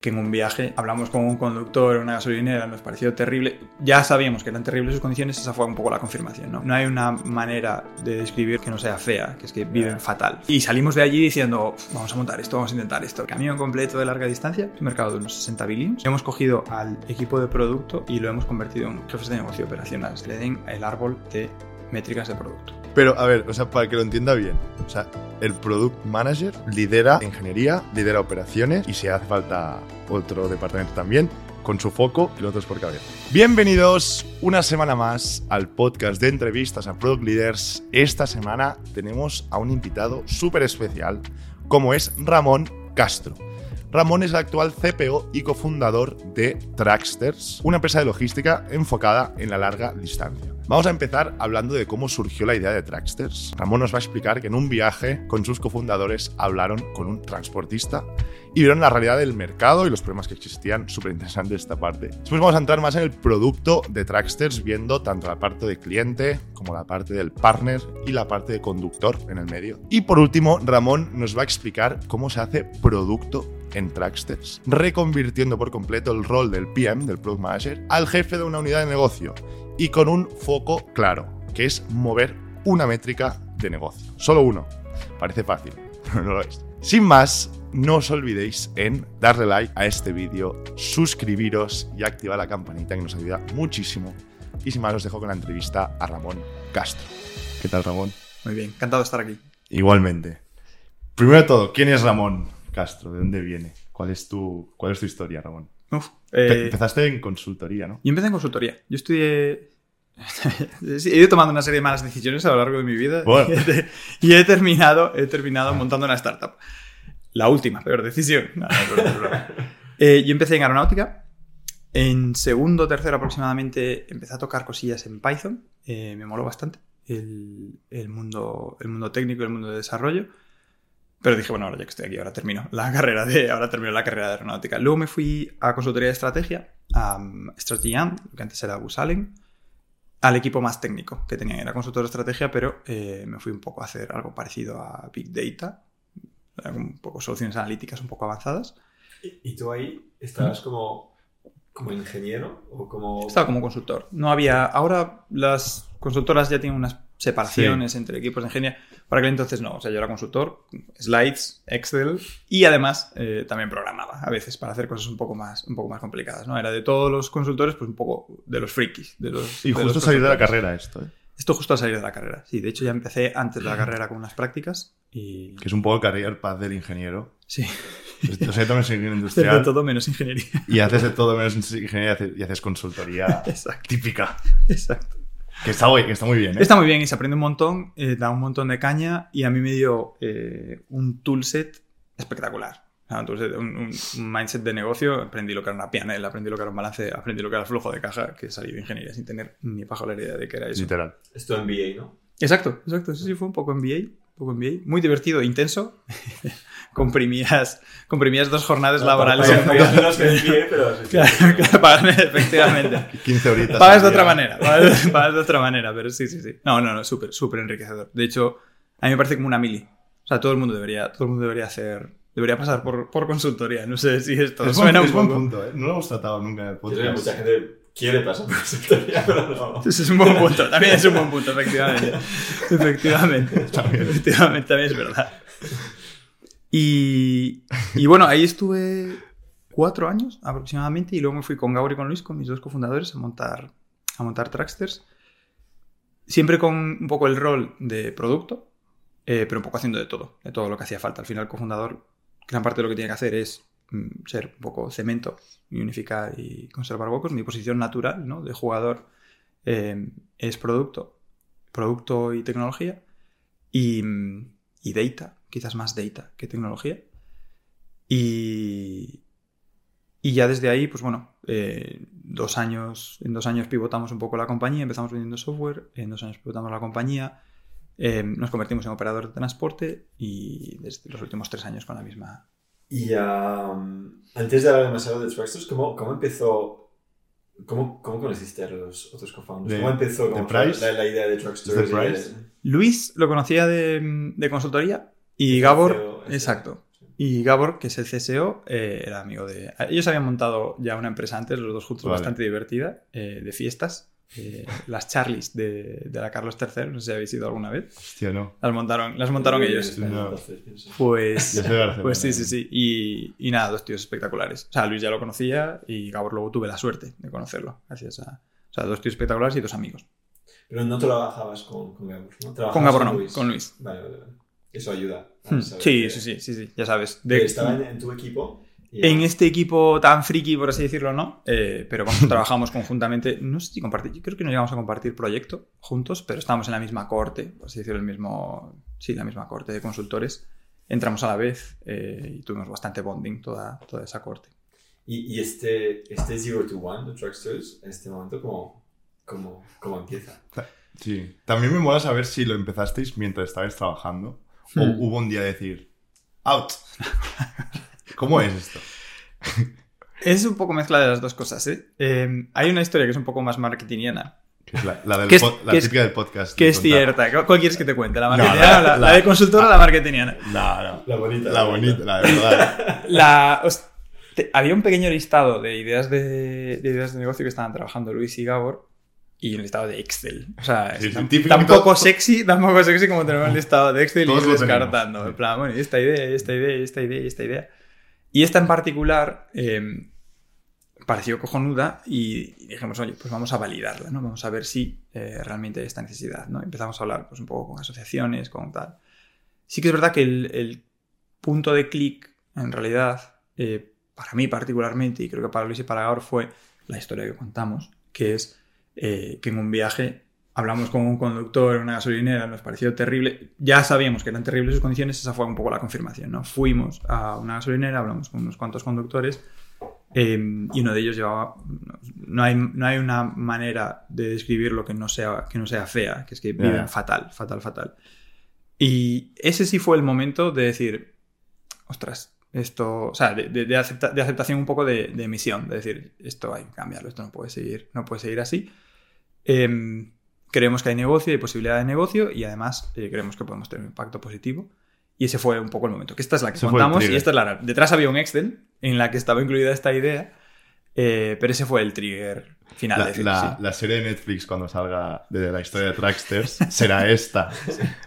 que en un viaje hablamos con un conductor en una gasolinera, nos pareció terrible. Ya sabíamos que eran terribles sus condiciones, esa fue un poco la confirmación. No, no hay una manera de describir que no sea fea, que es que viven fatal. Y salimos de allí diciendo, vamos a montar esto, vamos a intentar esto. Camión completo de larga distancia, un mercado de unos 60 billions. Hemos cogido al equipo de producto y lo hemos convertido en jefes de negocio operacionales. Le den el árbol de métricas de producto. Pero, a ver, o sea, para que lo entienda bien, o sea, el Product Manager lidera ingeniería, lidera operaciones y si hace falta otro departamento también, con su foco y los otros por cabeza. Bienvenidos una semana más al podcast de entrevistas a Product Leaders. Esta semana tenemos a un invitado súper especial, como es Ramón Castro. Ramón es el actual CPO y cofundador de Tracksters, una empresa de logística enfocada en la larga distancia. Vamos a empezar hablando de cómo surgió la idea de Tracksters. Ramón nos va a explicar que en un viaje con sus cofundadores hablaron con un transportista y vieron la realidad del mercado y los problemas que existían. Súper interesante esta parte. Después vamos a entrar más en el producto de Tracksters, viendo tanto la parte de cliente como la parte del partner y la parte de conductor en el medio. Y por último, Ramón nos va a explicar cómo se hace producto en Tracksters, reconvirtiendo por completo el rol del PM, del Product Manager, al jefe de una unidad de negocio y con un foco claro, que es mover una métrica de negocio. Solo uno. Parece fácil, pero no lo es. Sin más, no os olvidéis en darle like a este vídeo, suscribiros y activar la campanita que nos ayuda muchísimo. Y sin más, os dejo con la entrevista a Ramón Castro. ¿Qué tal, Ramón? Muy bien, encantado de estar aquí. Igualmente. Primero de todo, ¿quién es Ramón Castro? ¿De dónde viene? ¿Cuál es tu, cuál es tu historia, Ramón? Uf, eh, Empezaste en consultoría, ¿no? Yo empecé en consultoría. Yo estudié. He ido tomando una serie de malas decisiones a lo largo de mi vida Bueno. y, he, terminado, he terminado montando una startup. La última, peor decisión. No, no, broma. Eh, yo empecé en aeronáutica. En segundo o tercero aproximadamente empecé a tocar cosillas en Python. Eh, me moló bastante el, el mundo, el mundo técnico, el mundo de desarrollo. Pero dije, bueno, ahora ya que estoy aquí, ahora termino la carrera de, ahora termino la carrera de aeronáutica. Luego me fui a consultoría de estrategia, a um, lo que antes era Busalen, al equipo más técnico que tenía. Era consultor de estrategia, pero eh, me fui un poco a hacer algo parecido a Big Data, un poco soluciones analíticas un poco avanzadas. ¿Y, y tú ahí estabas como, como ingeniero o como... Estaba como consultor. No había. Ahora las consultoras ya tienen unas separaciones entre equipos de ingeniería. Para aquel entonces no. O sea, yo era consultor, slides, Excel y además eh, también programaba a veces para hacer cosas un poco más, un poco más complicadas. ¿no? Era de todos los consultores, pues un poco de los frikis. De los, Y de justo salir de la carrera esto, ¿eh? Esto justo al salir de la carrera. Sí, de hecho ya empecé antes de la carrera con unas prácticas y. Que es un poco el career path del ingeniero. Sí, O sea, tomas ingeniería hacer de industrial todo menos ingeniería. y haces de todo menos ingeniería y haces, y haces consultoría Exacto, típica. exacto. Que está, que está muy bien, ¿eh? Está muy bien y se aprende un montón, eh, da un montón de caña y a mí me dio eh, un toolset espectacular. Un, toolset, un- mindset de negocio, aprendí lo que era una PNL, aprendí lo que era un balance, aprendí lo que era el flujo de caja, que salí de ingeniería sin tener ni pajolera idea de qué era eso. Literal. Esto en MBA, ¿no? Exacto, exacto, sí, sí, fue un poco MBA, un poco MBA, muy divertido, intenso. comprimías, comprimías dos jornadas laborales en Pagas menos que MBA, pero... sí, sí. Claro, pagan- efectivamente. 15 horitas. Pagas de otra manera, pagas, pagas de otra manera, pero sí, sí, sí. No, no, no, súper, súper enriquecedor. De hecho, a mí me parece como una mili. O sea, todo el mundo debería, todo el mundo debería hacer, debería pasar por, por consultoría. No sé si esto Es, suena buen, un es buen poco. punto, ¿eh? No lo hemos tratado nunca en el Yo podcast. mucha gente quiere pasar por historia, pero no. Ese es un buen punto, también es un buen punto, efectivamente. Efectivamente. También. Efectivamente, también es verdad. Y, y bueno, ahí estuve cuatro años aproximadamente y luego me fui con Gauri y con Luis, con mis dos cofundadores, a montar, a montar Tracksters. Siempre con un poco el rol de producto, eh, pero un poco haciendo de todo, de todo lo que hacía falta. Al final el cofundador, gran parte de lo que tiene que hacer es mm, ser un poco cemento y unificar y conservar huecos. Mi posición natural ¿no? de jugador eh, es producto, producto y tecnología y, mm, y data, quizás más data que tecnología. Y, y ya desde ahí, pues bueno, eh, dos años, en dos años pivotamos un poco la compañía, empezamos vendiendo software, en dos años pivotamos la compañía, eh, nos convertimos en operador de transporte y desde los últimos tres años con la misma. Y um, antes de hablar demasiado de Tracksters, ¿cómo, cómo empezó... ¿Cómo, ¿Cómo conociste a los otros co-founders? De- ¿Cómo empezó cómo? La, la idea de de- Luis lo conocía de, de consultoría y Gabor, CEO, exacto. Y Gabor, que es el CSO, eh, era amigo de... Ellos habían montado ya una empresa antes, los dos juntos, Vale. bastante divertida, eh, de fiestas. eh, las Charlies de, de la Carlos III, no sé si habéis ido alguna vez. Hostia, no. Las montaron, las montaron ellos. No. Pues, pues sí, sí, sí. Y, y nada, dos tíos espectaculares. O sea, Luis ya lo conocía y Gabor luego tuve la suerte de conocerlo. Gracias a... O sea, dos tíos espectaculares y dos amigos. Pero no trabajabas con, con Gabor, ¿no? Trabajabas Con Gabor no, Luis. con Luis. Vale, vale, vale. Eso ayuda. Hmm, Sí, que- sí, sí, sí, sí, ya sabes. De- estaba en, en tu equipo. y- En este equipo tan friki, por así decirlo, no, eh, pero como trabajamos conjuntamente, no sé si compartir, yo creo que no llegamos a compartir proyecto juntos, pero estábamos en la misma corte, por así decirlo, el mismo, sí, la misma corte de consultores. Entramos a la vez eh, y tuvimos bastante bonding toda, toda esa corte. Y, y este, este Zero to One de Trucksters, en este momento, ¿cómo, cómo, cómo empieza? Sí. También me mola saber si lo empezasteis mientras estabais trabajando o Hmm. hubo un día de decir, out. ¿Cómo es esto? Es un poco mezcla de las dos cosas, ¿eh? Eh, hay una historia que es un poco más marketingiana, Que es la, la del Que es- pod- la que es- típica del podcast. que de es contar. cierta. ¿Cuál quieres que te cuente? ¿La No, marketingiana la- o la, la- la de consultora o la marketingiana? No, no. La bonita. La bonita, la de verdad. La, os- te- había un pequeño listado de ideas de, de ideas de negocio que estaban trabajando Luis y Gabor y un listado de Excel. O sea, Sí, es sí, tan, típico tan que todo- poco sexy, tan poco sexy como tener un listado de Excel y ir descartando. En plan, bueno, esta idea, esta idea, esta idea, esta idea. Y esta en particular eh, pareció cojonuda y, dijimos, oye, pues vamos a validarla, ¿no? Vamos a ver si eh, realmente hay esta necesidad, ¿no? Empezamos a hablar pues un poco con asociaciones, con tal. Sí que es verdad que el, el punto de clic, en realidad, eh, para mí particularmente, y creo que para Luis y para Gabor, fue la historia que contamos, que es eh, que en un viaje hablamos con un conductor en una gasolinera, nos pareció terrible, ya sabíamos que eran terribles sus condiciones, esa fue un poco la confirmación, ¿no? Fuimos a una gasolinera, hablamos con unos cuantos conductores eh, y uno de ellos llevaba, no hay, no hay una manera de describirlo que no sea, que no sea fea, que es que viven fatal, fatal, fatal. Y ese sí fue el momento de decir, ostras, esto, o sea, de, de- de acepta- de aceptación un poco de, de misión, de decir, esto hay que cambiarlo, esto no puede seguir, no puede seguir así. Em, creemos que hay negocio, hay posibilidad de negocio y además eh, creemos que podemos tener un impacto positivo. Y ese fue un poco el momento. Que esta es la que el contamos y esta es la. Detrás había un Excel en la que estaba incluida esta idea, eh, pero ese fue el trigger final. La, de la- sí. la serie de Netflix cuando salga de la historia de Tracksters será esta.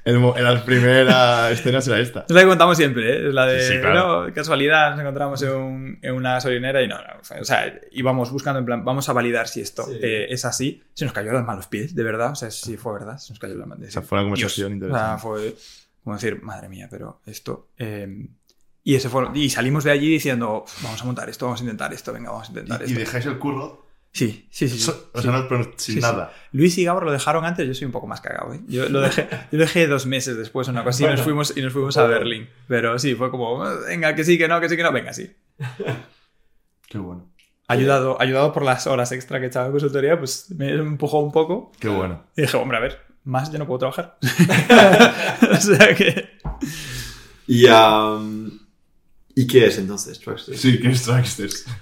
En la primera escena será esta. Es la que contamos siempre, ¿eh? Es la de, Sí, sí, claro. no, casualidad, nos encontramos en, un- en una gasolinera y no, no, o sea, íbamos buscando en plan, vamos a validar si esto Sí. eh, es así. Se nos cayó las manos pies, de verdad, o sea, si fue verdad, se nos cayó las manos. O sea, fue una conversación Dios. O sea, interesante. fue como decir, madre mía, pero esto... eh, y, ese fue, y salimos de allí diciendo, vamos a montar esto, vamos a intentar esto, venga, vamos a intentar Y, y esto. dejáis el curro Sí, sí, sí. o sí. sea, no, pero sin Sí, sí. nada. Luis y Gabor lo dejaron antes, yo soy un poco más cagado. ¿eh? Yo lo dejé, yo lo dejé dos meses después, una cosa así, y nos Bueno. fuimos, y nos fuimos a Bueno. Berlín. Pero sí, fue como, venga, que sí, que no, que sí, que no, venga, sí. Qué bueno. Ayudado, ayudado por las horas extra que echaba en consultoría, pues me empujó un poco. Qué bueno. Y dije, hombre, a ver, más yo no puedo trabajar. o sea que. ¿Y, um, ¿Y qué es entonces Trucksters? Sí, que es Tracksters.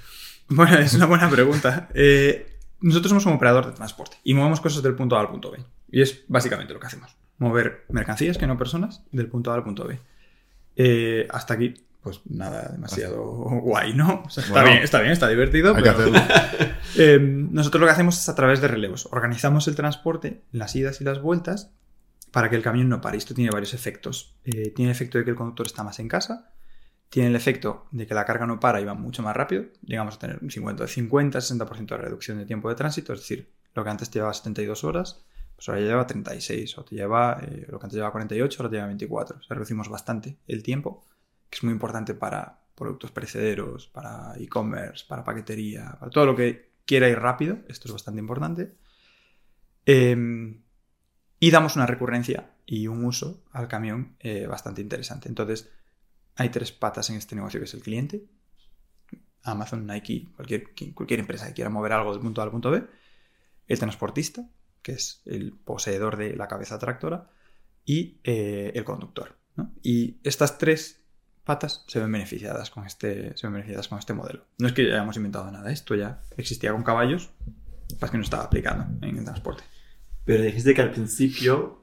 Bueno, es una buena pregunta. Eh, nosotros somos un operador de transporte y movemos cosas del punto A al punto B. Y es básicamente lo que hacemos. Mover mercancías, que no personas, del punto A al punto B. Eh, hasta aquí, pues nada demasiado guay, ¿no? O sea, está, Bueno. bien, está bien, está divertido. Hay que pero- hacerlo. Eh, nosotros lo que hacemos es a través de relevos. Organizamos el transporte, las idas y las vueltas, para que el camión no pare. Esto tiene varios efectos. Eh, tiene el efecto de que el conductor está más en casa. Tiene el efecto de que la carga no para y va mucho más rápido. Llegamos a tener un 50, 50 60% de reducción de tiempo de tránsito. Es decir, lo que antes te llevaba 72 horas, pues ahora ya lleva 36. O te lleva, eh, lo que antes llevaba 48, ahora te lleva 24. O sea, reducimos bastante el tiempo, que es muy importante para productos perecederos, para e-commerce, para paquetería, para todo lo que quiera ir rápido. Esto es bastante importante. Eh, y damos una recurrencia y un uso al camión eh, bastante interesante. Entonces, hay tres patas en este negocio que es el cliente. Amazon, Nike, cualquier, empresa que quiera mover algo del punto A al punto B. El transportista, que es el poseedor de la cabeza tractora. Y eh, el conductor. ¿no? Y estas tres patas se ven beneficiadas con este, se ven beneficiadas con este modelo. No es que hayamos inventado nada, esto ya existía con caballos, para que no estaba aplicando en el transporte. Pero dijiste que al principio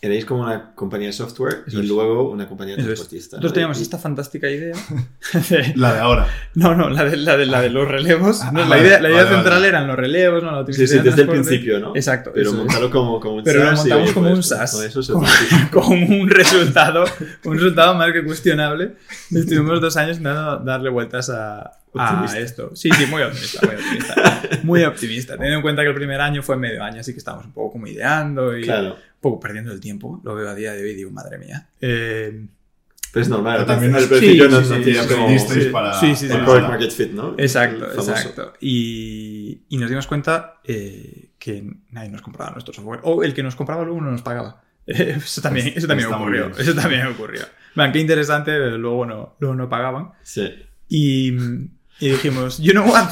erais como una compañía de software Eso y es. luego una compañía de transportista. Nosotros ¿no? teníamos Y- esta fantástica idea. La de ahora. No, no, la de, la de, la de los relevos. Ah, No, la idea, la idea vale, central vale. eran los relevos, ¿no? La Sí, sí, desde de el principio, ¿no? Exacto. Pero montarlo como, como un Pero lo SaaS y, montamos oye, como pues, un SaaS. Con eso se con un resultado, un resultado más que cuestionable. Estuvimos dos años intentando darle vueltas a, a Optimista. esto. Sí, sí, muy optimista, muy optimista. Muy optimista. Teniendo en cuenta que el primer año fue medio año, así que estábamos un poco como ideando y Claro. Un poco perdiendo el tiempo. Lo veo a día de hoy y digo, madre mía. Eh, Pero es normal. Pero también al es- principio sí, no, sí, no sí, para... Sí, sí, sí, el sí. product market fit, ¿no? Exacto, El exacto. Y, y nos dimos cuenta eh, que nadie nos compraba nuestro software. O el que nos compraba luego no nos pagaba. eso también, eso también Está ocurrió. bien. Eso también ocurrió. Man, qué interesante, pero luego no, luego no pagaban. Sí. Y, y dijimos, you know what,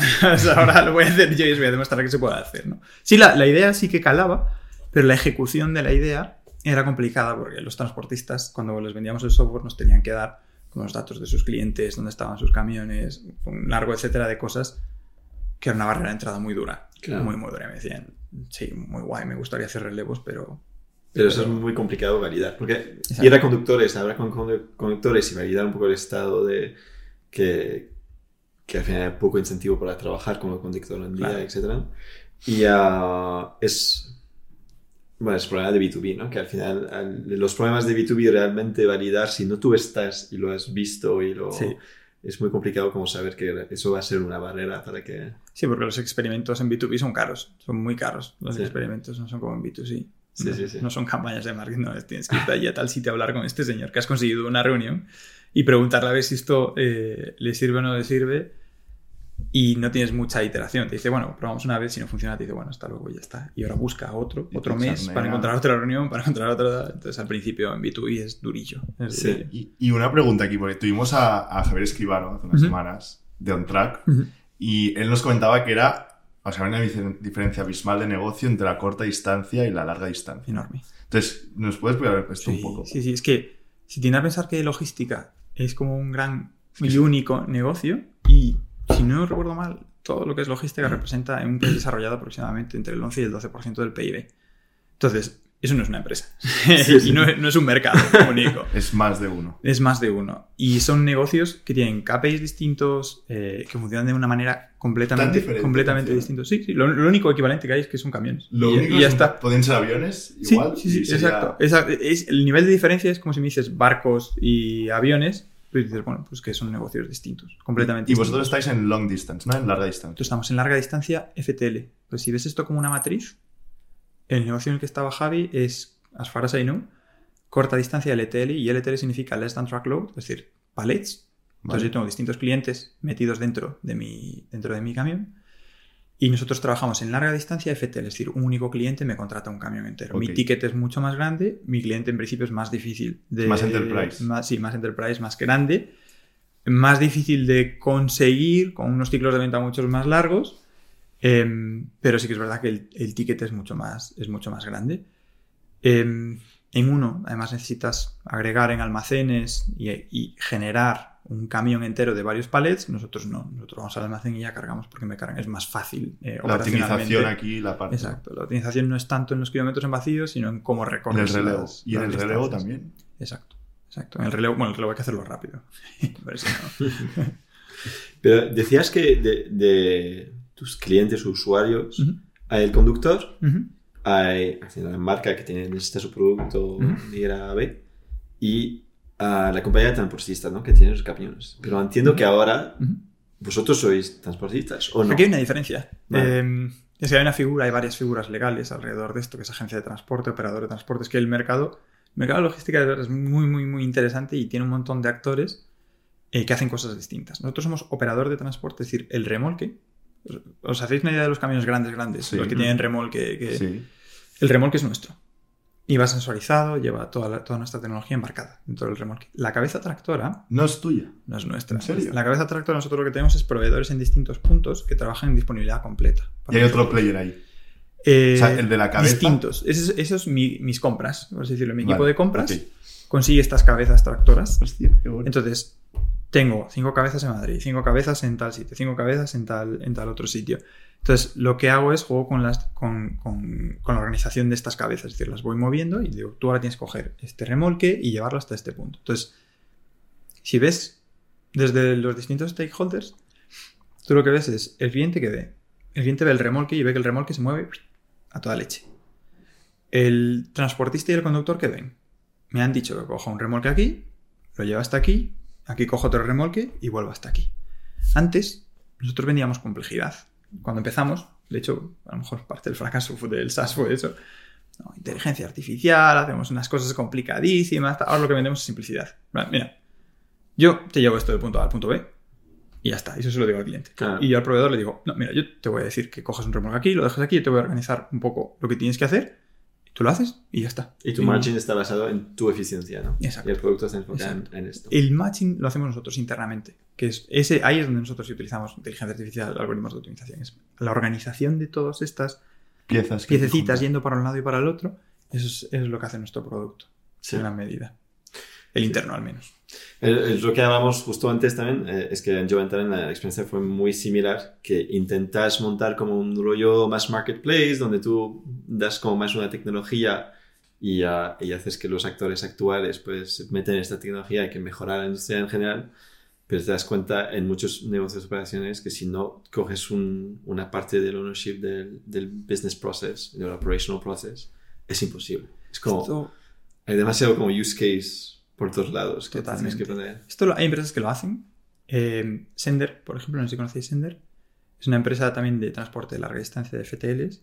ahora lo voy a hacer yo y os voy a demostrar que se puede hacer. ¿no? Sí, la, la idea sí que calaba, pero la ejecución de la idea era complicada porque los transportistas, cuando les vendíamos el software, nos tenían que dar los datos de sus clientes, dónde estaban sus camiones, un largo etcétera de cosas, que era una barrera de entrada muy dura. Claro. Muy, muy dura. Y me decían, sí, muy guay, me gustaría hacer relevos, pero... Pero eso es muy complicado validar. Porque Exacto. ir a conductores, hablar con condu- conductores y validar un poco el estado de que, que al final hay poco incentivo para trabajar como conductor en día, Claro. etc. Y ah, es. Bueno, es problema de B2B, ¿no? Que al final al- los problemas de B2B realmente validar, si no tú estás y lo has visto y lo. Sí. Es muy complicado como saber que eso va a ser una barrera para que. Sí, porque los experimentos en B2B son caros, son muy caros. Los Sí. experimentos no son como en B2C. Sí, no, sí, sí. no son campañas de marketing, no, es- tienes que ir allí a tal sitio a hablar con este señor que has conseguido una reunión y preguntarle a ver si esto eh, le sirve o no le sirve y no tienes mucha iteración. Te dice, bueno, probamos una vez, si no funciona, te dice, bueno, hasta luego, ya está. Y ahora busca otro, Y otro mes para encontrar otra reunión, para encontrar otra... Entonces al principio en B2B es durillo. es Sí. Y, y una pregunta aquí, porque tuvimos a, a Javier Escribano hace unas Ujú. semanas de On Track Ujú. y él nos comentaba que era, o sea, una difer- diferencia abismal de negocio entre la corta distancia y la larga distancia. Enorme. Entonces, ¿nos puedes explicar esto un Sí, poco? sí, sí, es que si tienes a pensar que logística es como un gran y único negocio y si no recuerdo mal, todo lo que es logística representa en un país desarrollado aproximadamente entre el 11 y el 12% del PIB. Entonces, eso no es una empresa Sí, sí. y no, es- no es un mercado único. Es más de uno. Es más de uno. Y son negocios que tienen KPIs distintos, eh, que funcionan de una manera completamente, completamente distintos. Sí, sí, lo, lo único equivalente que hay es que son camiones. Lo y, único y ya es- está. Pueden ser aviones, Sí, igual. sí, sí, sería- exacto. Es, el nivel de diferencia es como si me dices barcos y aviones, pues dices, bueno, pues que son negocios distintos, completamente Y vosotros estáis en long distance, ¿no? En larga distancia. Estamos en larga distancia FTL. Pues si ves esto como una matriz, el negocio en el que estaba Javi es, as far as I know, corta distancia LTL y LTL significa less than truckload, es decir, pallets. Entonces Vale. yo tengo distintos clientes metidos dentro de mi, dentro de mi camión. Y nosotros trabajamos en larga distancia FTL, es decir, un único cliente me contrata un camión entero. Mi ticket es mucho más grande, mi cliente en principio es más difícil de... Más enterprise. Más, sí, más enterprise, más grande, más difícil de conseguir, con unos ciclos de venta mucho más largos, em, pero sí que es verdad que el, el ticket es mucho más, es mucho más grande. Em, en uno, además necesitas agregar en almacenes y, y generar un camión entero de varios palets. Nosotros no, nosotros vamos al almacén y ya cargamos porque me cargan. Es más fácil. eh, La optimización aquí, la parte. Exacto. La optimización no es tanto en los kilómetros en vacío, sino en cómo En recorrer. el relevo. Y en el relevo también. Exacto. Exacto. En el relevo, bueno, el relevo hay que hacerlo rápido. Pero decías que de, de tus clientes o usuarios hay el conductor, hay la marca que tiene, necesita su producto Ujú. de ir a B y a la compañía transportista ¿no? que tiene los camiones. Pero entiendo que ahora vosotros sois transportistas o no. Aquí hay una diferencia. Vale. Eh, es que hay una figura, hay varias figuras legales alrededor de esto, que es agencia de transporte, operador de transporte. Es que el mercado, el mercado de logística de es muy, muy, muy interesante y tiene un montón de actores eh, que hacen cosas distintas. Nosotros somos operador de transporte, es decir, el remolque. ¿Os- ¿Os hacéis una idea de los camiones grandes, grandes? Sí. Los que tienen remolque. Que... Sí. El remolque es nuestro. Y va sensorizado, lleva toda, la- toda nuestra tecnología embarcada dentro del remolque. La cabeza tractora No es tuya. no es nuestra. ¿En serio? La cabeza tractora nosotros lo que tenemos es proveedores en distintos puntos que trabajan en disponibilidad completa. Y hay otro player ahí. Eh, O sea, el de la cabeza. Distintos. Eso es, eso es mi- mis compras, por así decirlo. Mi equipo de compras consigue estas cabezas tractoras. Hostia, qué bueno. Entonces, tengo cinco cabezas en Madrid, cinco cabezas en tal sitio, cinco cabezas en tal, en tal otro sitio. Entonces, lo que hago es juego con, la organización de estas cabezas, es decir, las voy moviendo y digo, tú ahora tienes que coger este remolque y llevarlo hasta este punto. Entonces, si ves desde los distintos stakeholders, tú lo que ves es el cliente que ve. El cliente ve el remolque y ve que el remolque se mueve a toda leche. El transportista y el conductor que ven. Me han dicho que cojo un remolque aquí, lo llevo hasta aquí, aquí cojo otro remolque y vuelvo hasta aquí. Antes, nosotros vendíamos complejidad. Cuando empezamos, de hecho, a lo mejor parte del fracaso del SaaS fue eso. No, inteligencia artificial, hacemos unas cosas complicadísimas. Ahora lo que vendemos es simplicidad. Mira, yo te llevo esto del punto A al punto B y ya está. Eso se lo digo al cliente. Claro. Y yo al proveedor le digo, no, mira, yo te voy a decir que cojas un remolque aquí, lo dejas aquí, yo te voy a organizar un poco lo que tienes que hacer, tú lo haces y ya está. Y tu margin está basado en tu eficiencia, ¿no? Exacto. Y el producto se enfoca en, esto. El matching lo hacemos nosotros internamente, que es ese, ahí es donde nosotros utilizamos inteligencia artificial, algoritmos de optimización. Es la organización de todas estas Piezas. piececitas yendo para un lado y para el otro, eso es, eso es lo que hace nuestro producto, Sí. en gran medida. El interno al menos. Lo que hablamos justo antes también eh, es que en Joventalent la experiencia fue muy similar, que intentas montar como un rollo más marketplace, donde tú das como más una tecnología y, ah, y haces que los actores actuales pues meten esta tecnología y que mejorar la industria en general, pero te das cuenta en muchos negocios operaciones que si no coges un- una parte del ownership del, del business process, del operational process, es imposible. Es como, Esto, hay demasiado como use case por todos lados que tienes Totalmente. que poner. esto lo- hay empresas que lo hacen. Eh, Sender, por ejemplo, no sé si conocéis Sender, es una empresa también de transporte de larga distancia de FTLs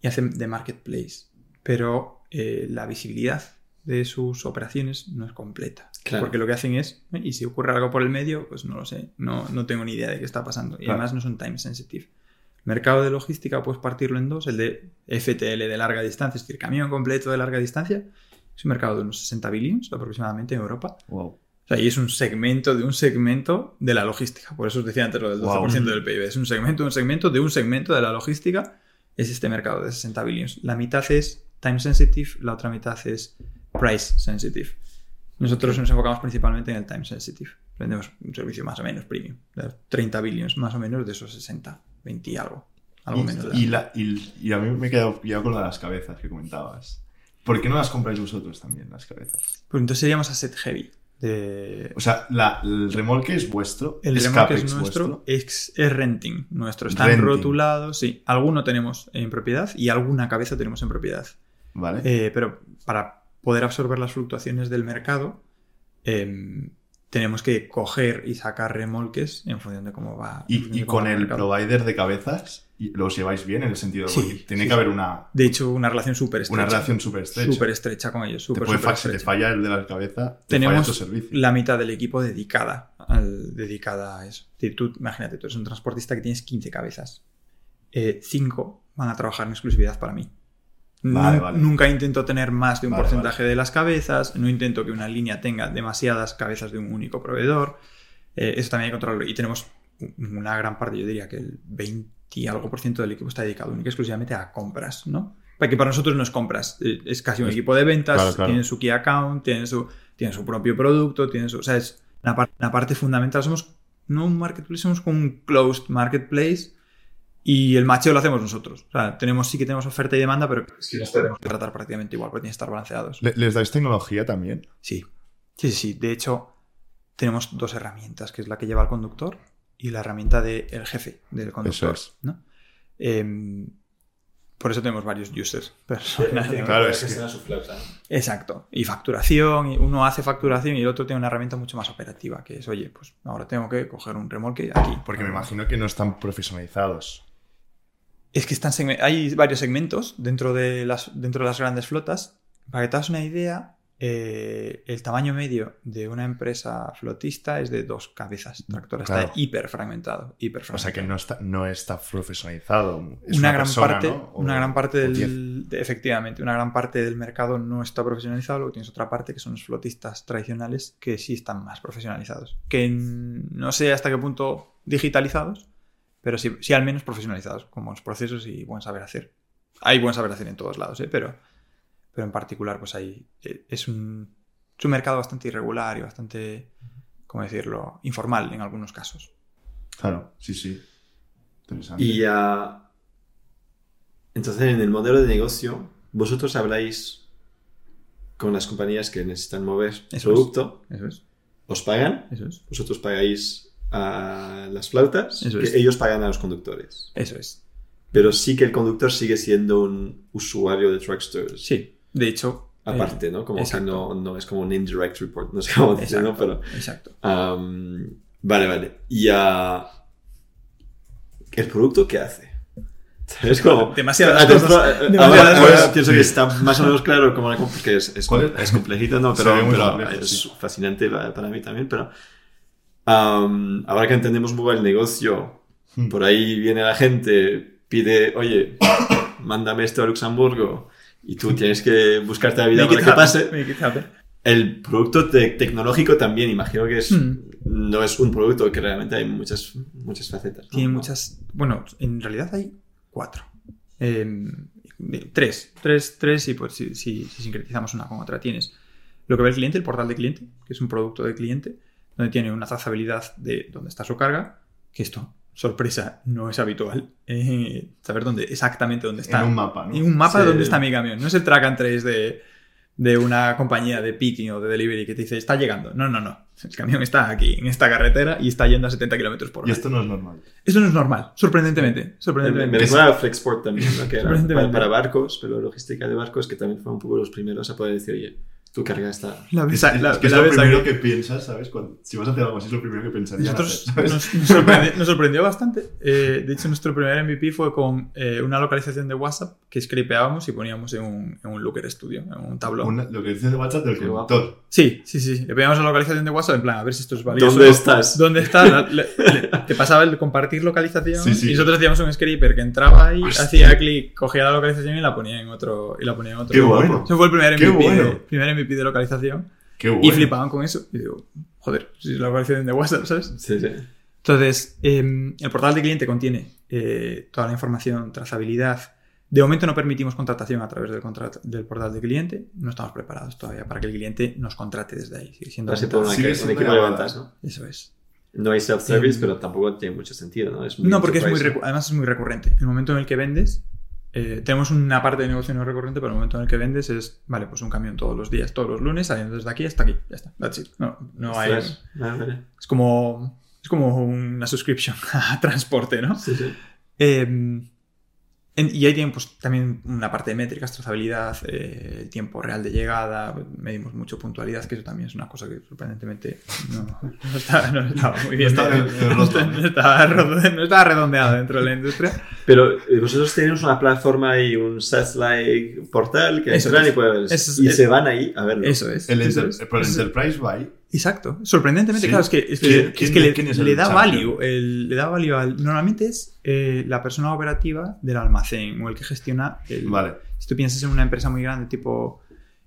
y hacen de marketplace, pero eh, la visibilidad de sus operaciones no es completa. Claro. Porque lo que hacen es, "Eh, y si ocurre algo por el medio, pues no lo sé, no, no tengo ni idea de qué está pasando. Y Claro. además no son time sensitive. Mercado de logística puedes partirlo en dos, el de FTL de larga distancia, es decir, camión completo de larga distancia, es un mercado de unos 60 billions aproximadamente en Europa. Wow. O sea, y es un segmento de un segmento de la logística. Por eso os decía antes lo del 12% Wow. del PIB. Es un segmento, un segmento de un segmento de la logística. Es este mercado de 60 billions. La mitad es time sensitive, la otra mitad es price sensitive. Nosotros nos enfocamos principalmente en el time sensitive. Vendemos un servicio más o menos premium. de 30 billions más o menos de esos 60, 20 y algo. Algo Y, menos. de y la- y- y a mí me he quedado pillado con lo de las cabezas que comentabas. ¿Por qué no las compráis vosotros también, las cabezas? Pues entonces seríamos asset heavy. De... O sea, la- el remolque es vuestro, El es remolque es nuestro, es, es renting nuestro. Están Renting. rotulados, sí. Alguno tenemos en propiedad y alguna cabeza tenemos en propiedad. ¿Vale? Eh, pero para poder absorber las fluctuaciones del mercado, em, tenemos que coger y sacar remolques en función de cómo va. y, y cómo con va el mercado. provider de cabezas, ¿los lleváis bien en el sentido de Sí, tiene sí, que haber una, De hecho, una relación súper estrecha. una relación súper estrecha? Súper estrecha con ellos. Te Súper, puede fa- si te estrecha. falla el de la cabeza, te Tenemos falla tu servicio. la mitad del equipo dedicada, al, dedicada a eso. Tú, imagínate, tú eres un transportista que tienes 15 cabezas. 5 van a trabajar en exclusividad para mí. Vale, Nu- vale. Nunca intento tener más de un Vale, porcentaje de las cabezas, no intento que una línea tenga demasiadas cabezas de un único proveedor. Eh, eso también hay que controlarlo. Y tenemos una gran parte, yo diría que el 20 y algo por ciento del equipo está dedicado única y exclusivamente a compras, ¿no? Para que para nosotros no es compras, eh, es casi un Es- equipo de ventas, claro, claro. tienen su key account, tienen su, tienen su propio producto, tienen su, o sea, es par- una parte fundamental. Somos no un marketplace, somos como un closed marketplace y el macheo lo hacemos nosotros. O sea, tenemos, sí que tenemos oferta y demanda, pero es que los tenemos que tratar prácticamente igual, porque tienen que estar balanceados. ¿Le- ¿Les dais tecnología también? Sí, sí, sí, sí. De hecho, tenemos dos herramientas, que es la que lleva el conductor y la herramienta del jefe del conductor. es. ¿no? Em, por eso tenemos varios users personales. Claro, es que- está su flauta. Exacto. Y facturación, y uno hace facturación y el otro tiene una herramienta mucho más operativa, que es, oye, pues ahora tengo que coger un remolque aquí. Porque me imagino que no están profesionalizados. Es que están hay varios segmentos dentro de las, dentro de las grandes flotas. Para que te hagas una idea, eh, el tamaño medio de una empresa flotista es de dos cabezas tractoras. Claro. Está hiper fragmentado, hiper O sea fragmentado. que no está, no está profesionalizado. Es una, gran persona, parte, ¿no? Una gran parte del, de- efectivamente, una gran parte del mercado no está profesionalizado, luego tienes otra parte que son los flotistas tradicionales que sí están más profesionalizados. Que no sé hasta qué punto digitalizados, pero sí, sí al menos profesionalizados, con buenos procesos y buen saber hacer. Hay buen saber hacer en todos lados, ¿eh? pero, pero en particular, pues hay, eh, es un, es un mercado bastante irregular y bastante ¿cómo decirlo?, informal en algunos casos. Claro, sí, sí. Interesante. Y ya. entonces, en el modelo de negocio, vosotros habláis con las compañías que necesitan mover es. producto, Eso es, os pagan, eso es, vosotros pagáis a las flautas, Eso que es. ellos pagan a los conductores. eso es. Pero sí que el conductor sigue siendo un usuario de Truckstores. Sí, de hecho... eh, Aparte, ¿no? Como que exacto. no, no es como un indirect report, no sé cómo decirlo, exacto, pero... exacto. Am, vale, vale. Y ah, ¿El producto qué hace? Es como... Demasiadas cosas. ah, Demasiadas ahora- ahora pienso que está más o menos claro como la porque es, es, ¿Cuál es? complejito, ¿no? Pero, pero complejo, es sí. fascinante para, mí también, pero... am, ahora que entendemos muy bien el negocio, Hmm. por ahí viene la gente, pide, oye, mándame esto a Luxemburgo y tú tienes que buscarte la vida para que happen, pase. El producto te- tecnológico también, imagino que es, Hmm. no es un producto, que realmente hay muchas, muchas facetas. ¿no? Tiene muchas. Bueno, en realidad hay cuatro. Eh, tres. Tres, tres y pues si, si- si sincretizamos una con otra tienes lo que ve el cliente, el portal de cliente, que es un producto de cliente, donde tiene una trazabilidad de dónde está su carga, que esto, sorpresa, no es habitual. eh, saber dónde, exactamente dónde está. En un mapa, ¿no? En un mapa de dónde está mi camión. No es el track and trace de, de una compañía de picking o de delivery que te dice, está llegando. No, no, no. El camión está aquí, en esta carretera, y está yendo a 70 kilómetros por Y hora. esto no es normal. Eso no es normal, sorprendentemente. Me, me sorprendentemente. recuerda a Flexport también, ¿no? que era Sorprendentemente. para, para barcos, pero logística de barcos, que también fueron un poco los primeros a poder decir, oye, tu carga está... La Es, ves, es la- que es la lo ves primero aquí. que piensas, ¿sabes? Cuando- si vas a hacer algo así, es lo primero que pensarías. Nosotros hacer, ¿sabes? nos, nos sorprendió, nos sorprendió bastante. Eh, de hecho, nuestro primer MVP fue con eh, una localización de WhatsApp que scripeábamos y poníamos en un, en un Looker Studio, en un tablón. Una- lo que dices de WhatsApp del conductor. Sí, sí, sí. Le poníamos la localización de WhatsApp en plan, a ver si esto es valioso. ¿Dónde estás? ¿Dónde estás? La- le- le- te pasaba el compartir localización Sí, sí. y nosotros hacíamos un scripper que entraba ahí, Hostia. hacía clic, cogía la localización y la ponía en otro. Y la ponía en otro. Qué bueno. Ese fue el primer Qué MVP, de, primer MVP de localización. Qué bueno. Y flipaban con eso. Y digo, joder, si es la localización de WhatsApp, ¿sabes? Sí, sí. Entonces, eh, el portal de cliente contiene eh, toda la información, trazabilidad. De momento no permitimos contratación a través del, contrat- del portal de cliente. No estamos preparados todavía para que el cliente nos contrate desde ahí. Sigue siendo un equipo de ventas, ¿no? Eso es. No hay self-service, Em, pero tampoco tiene mucho sentido, ¿no? Es muy No, porque es muy además es muy recurrente. El momento en el que vendes, eh, tenemos una parte de negocio no recurrente, pero el momento en el que vendes es, vale, pues un camión todos los días, todos los lunes, saliendo desde aquí hasta aquí. Ya está. That's it. No, no hay. Vale. Es como, es como una subscription a transporte, ¿no? Sí, sí. Eh, en- y ahí tienen pues, también una parte de métricas, trazabilidad, eh, el tiempo real de llegada, medimos mucho puntualidad, que eso también es una cosa que sorprendentemente no, no estaba, no estaba muy bien. No estaba el- el ¿no? estaba rodo- no estaba redondeado dentro de la industria. Pero eh, vosotros tenéis una plataforma y un SaaS-like portal que Eso entran es. y pueden y es- se van ahí a verlo. Eso es. El, eso es. el Eso es- Enterprise Buy. Exacto. Sorprendentemente, Sí. claro, es que, es que, ¿Quién- es quién- que le, es da value. el- le da value al. Normalmente es eh, la persona operativa del almacén o el que gestiona el. Vale. Si tú piensas en una empresa muy grande tipo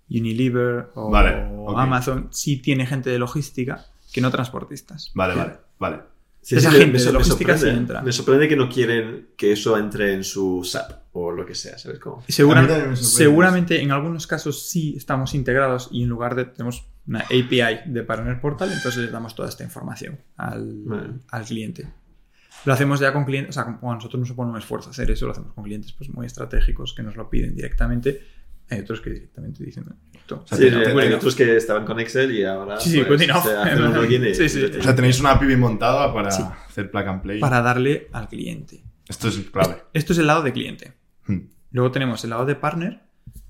Unilever o, Vale. Amazon, sí tiene gente de logística que no transportistas. Vale, vale, vale. Sí, Esa sí, gente de logística sí sorprende, entra. me sorprende que no quieren que eso entre en su SAP o lo que sea, ¿sabes cómo? Y segura- A mí también me sorprende seguramente en algunos casos sí estamos integrados y en lugar de tenemos una API de Partner Portal, entonces les damos toda esta información al, Vale. al cliente. Lo hacemos ya con clientes, o sea, como a nosotros nos supone un esfuerzo hacer eso, lo hacemos con clientes pues, muy estratégicos que nos lo piden directamente. Hay otros que directamente dicen, esto. sea, Sí, hay otros que estaban con Excel y ahora Sí, sí, pues, good enough. se hacen un login y- Sí, sí. O sea, tenéis una API bien montada para Sí. hacer plug and play. para darle al cliente. Esto es clave. Esto es el lado de cliente. Hmm. Luego tenemos el lado de partner,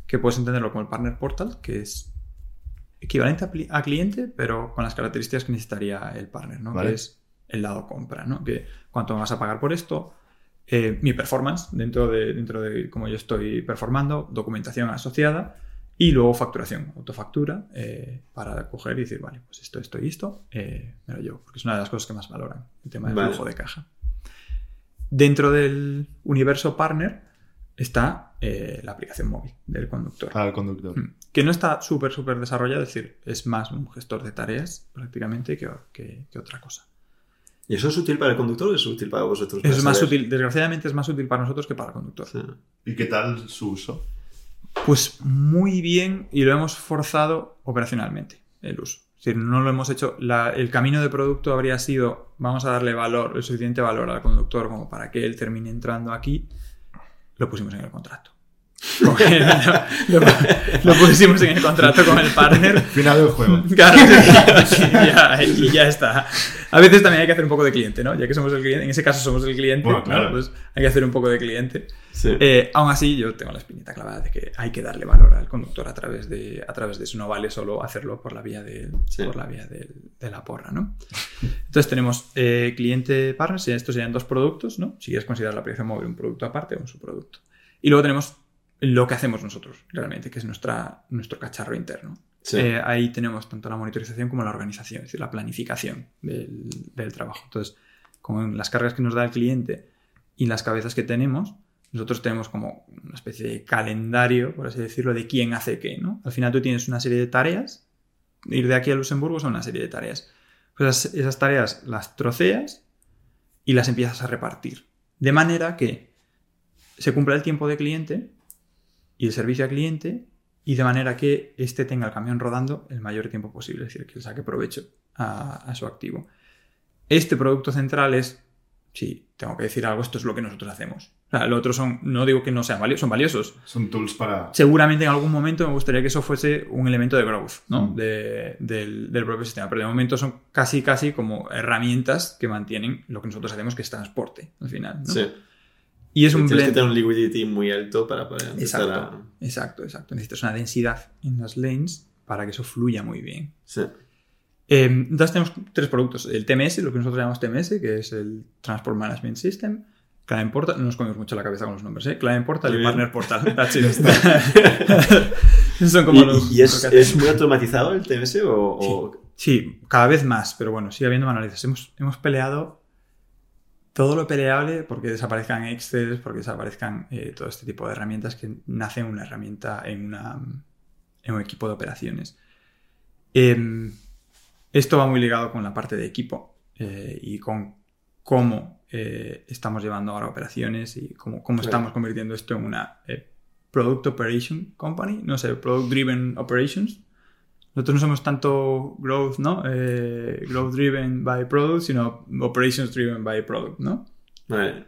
que puedes entenderlo como el partner portal, que es equivalente a, cliente, pero con las características que necesitaría el partner, ¿no? Vale. Que es el lado compra, ¿no? Que cuánto me vas a pagar por esto, eh, mi performance dentro de, dentro de cómo yo estoy performando, documentación asociada y luego facturación, autofactura, eh, para coger y decir, vale, pues esto, esto y esto, eh, me lo llevo, porque es una de las cosas que más valoran, el tema del Vale. flujo de caja. Dentro del universo partner está eh, la aplicación móvil del conductor. Para el conductor. Mm. Que no está súper, súper desarrollado, es decir, es más un gestor de tareas prácticamente que, que- que otra cosa. ¿Y eso es útil para el conductor o es útil para vosotros? Es más saber? útil, desgraciadamente es más útil para nosotros que para el conductor. Sí. ¿Y qué tal su uso? Pues muy bien y lo hemos forzado operacionalmente, el uso. Es decir, no lo hemos hecho. la- el camino de producto habría sido, vamos a darle valor, el suficiente valor al conductor como para que él termine entrando aquí. Lo pusimos en el contrato. Porque lo, pusimos en el contrato con el partner. Final del juego. Claro, y, ya, y ya está. A veces también hay que hacer un poco de cliente, ¿no? Ya que somos el cliente, en ese caso somos el cliente, claro. pues hay que hacer un poco de cliente. Sí. Eh, aún así, yo tengo la espinita clavada de que hay que darle valor al conductor a través de, a través de eso. No vale solo hacerlo por la vía de, Sí. por la vía del- de la porra, ¿no? Entonces tenemos eh, cliente partners, y estos serían dos productos, ¿no? Si quieres considerar la aplicación móvil un producto aparte o un subproducto. Y luego tenemos lo que hacemos nosotros, realmente, que es nuestra, nuestro cacharro interno. Sí. Eh, ahí tenemos tanto la monitorización como la organización, es decir, la planificación del, del trabajo. Entonces, con las cargas que nos da el cliente y las cabezas que tenemos, nosotros tenemos como una especie de calendario, por así decirlo, de quién hace qué, ¿no? Al final tú tienes una serie de tareas, ir de aquí a Luxemburgo son una serie de tareas. Pues esas, esas tareas las troceas y las empiezas a repartir. De manera que se cumpla el tiempo de cliente y el servicio al cliente y de manera que éste tenga el camión rodando el mayor tiempo posible, es decir, que le saque provecho a, a su activo. Este producto central es, sí, tengo que decir algo, esto es lo que nosotros hacemos. O sea, lo otro son, no digo que no sean valiosos, son valiosos. Son tools para. Seguramente en algún momento me gustaría que eso fuese un elemento de growth, ¿no? Mm. De- del, del propio sistema, pero de momento son casi, casi como herramientas que mantienen lo que nosotros hacemos, que es transporte, al final, ¿no? Sí. Y es un Tienes que blend... tener un liquidity muy alto para poder empezar Exacto, exacto, exacto. Necesitas una densidad en las lanes para que eso fluya muy bien. a... Sí. Eh, entonces tenemos tres productos. El TMS, lo que nosotros llamamos TMS, que es el Transport Management System. Client Portal, no nos comemos mucho la cabeza con los nombres, ¿eh? Client Portal Muy y bien. Partner Portal. That's it. Son como ¿Y, los... y es, muy automatizado el TMS o...? o- Sí, cada vez más, pero bueno, sigue habiendo manualidades. Hemos, hemos peleado todo lo peleable porque desaparezcan Excel, porque desaparezcan eh, todo este tipo de herramientas que nacen en una herramienta, en, una, en un equipo de operaciones. Em, esto va muy ligado con la parte de equipo eh, y con cómo eh, estamos llevando ahora operaciones y cómo, cómo Claro. estamos convirtiendo esto en una Product Operation Company, no sé, Product Driven Operations. Nosotros no somos tanto growth, ¿no? Eh, growth driven by product, sino operations driven by product, ¿no? Vale.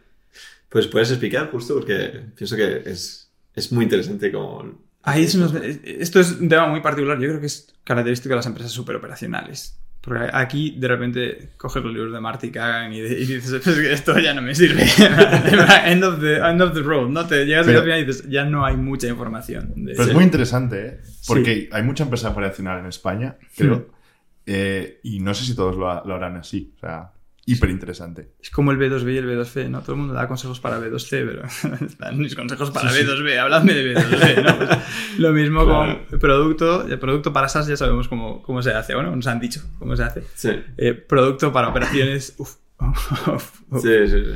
Pues puedes explicar justo porque pienso que es, es muy interesante como... Ahí es unos- esto es un tema muy particular. Yo creo que es característico de las empresas superoperacionales. Porque aquí de repente coges los libros de Marty y cagan y, de- y dices, "Es que esto ya no me sirve. end, of the, end of the road, ¿no? Te llegas Pero- al final y dices, ya no hay mucha información. de- Pero es muy interesante, ¿eh? Porque hay mucha empresa operacional en España, creo. Hmm. eh, y no sé si todos lo, lo harán así. O sea, hiper interesante. Es como el B2B y el B2C, ¿no? Todo el mundo da consejos para B2C, pero dan mis consejos para Sí, sí. B2B, habladme de B2B, ¿no? Pues lo mismo Claro. con producto, el producto para SaaS ya sabemos cómo, cómo se hace, bueno, nos han dicho cómo se hace. Sí, Eh, producto para operaciones, uf, uf, uf. sí, sí. sí.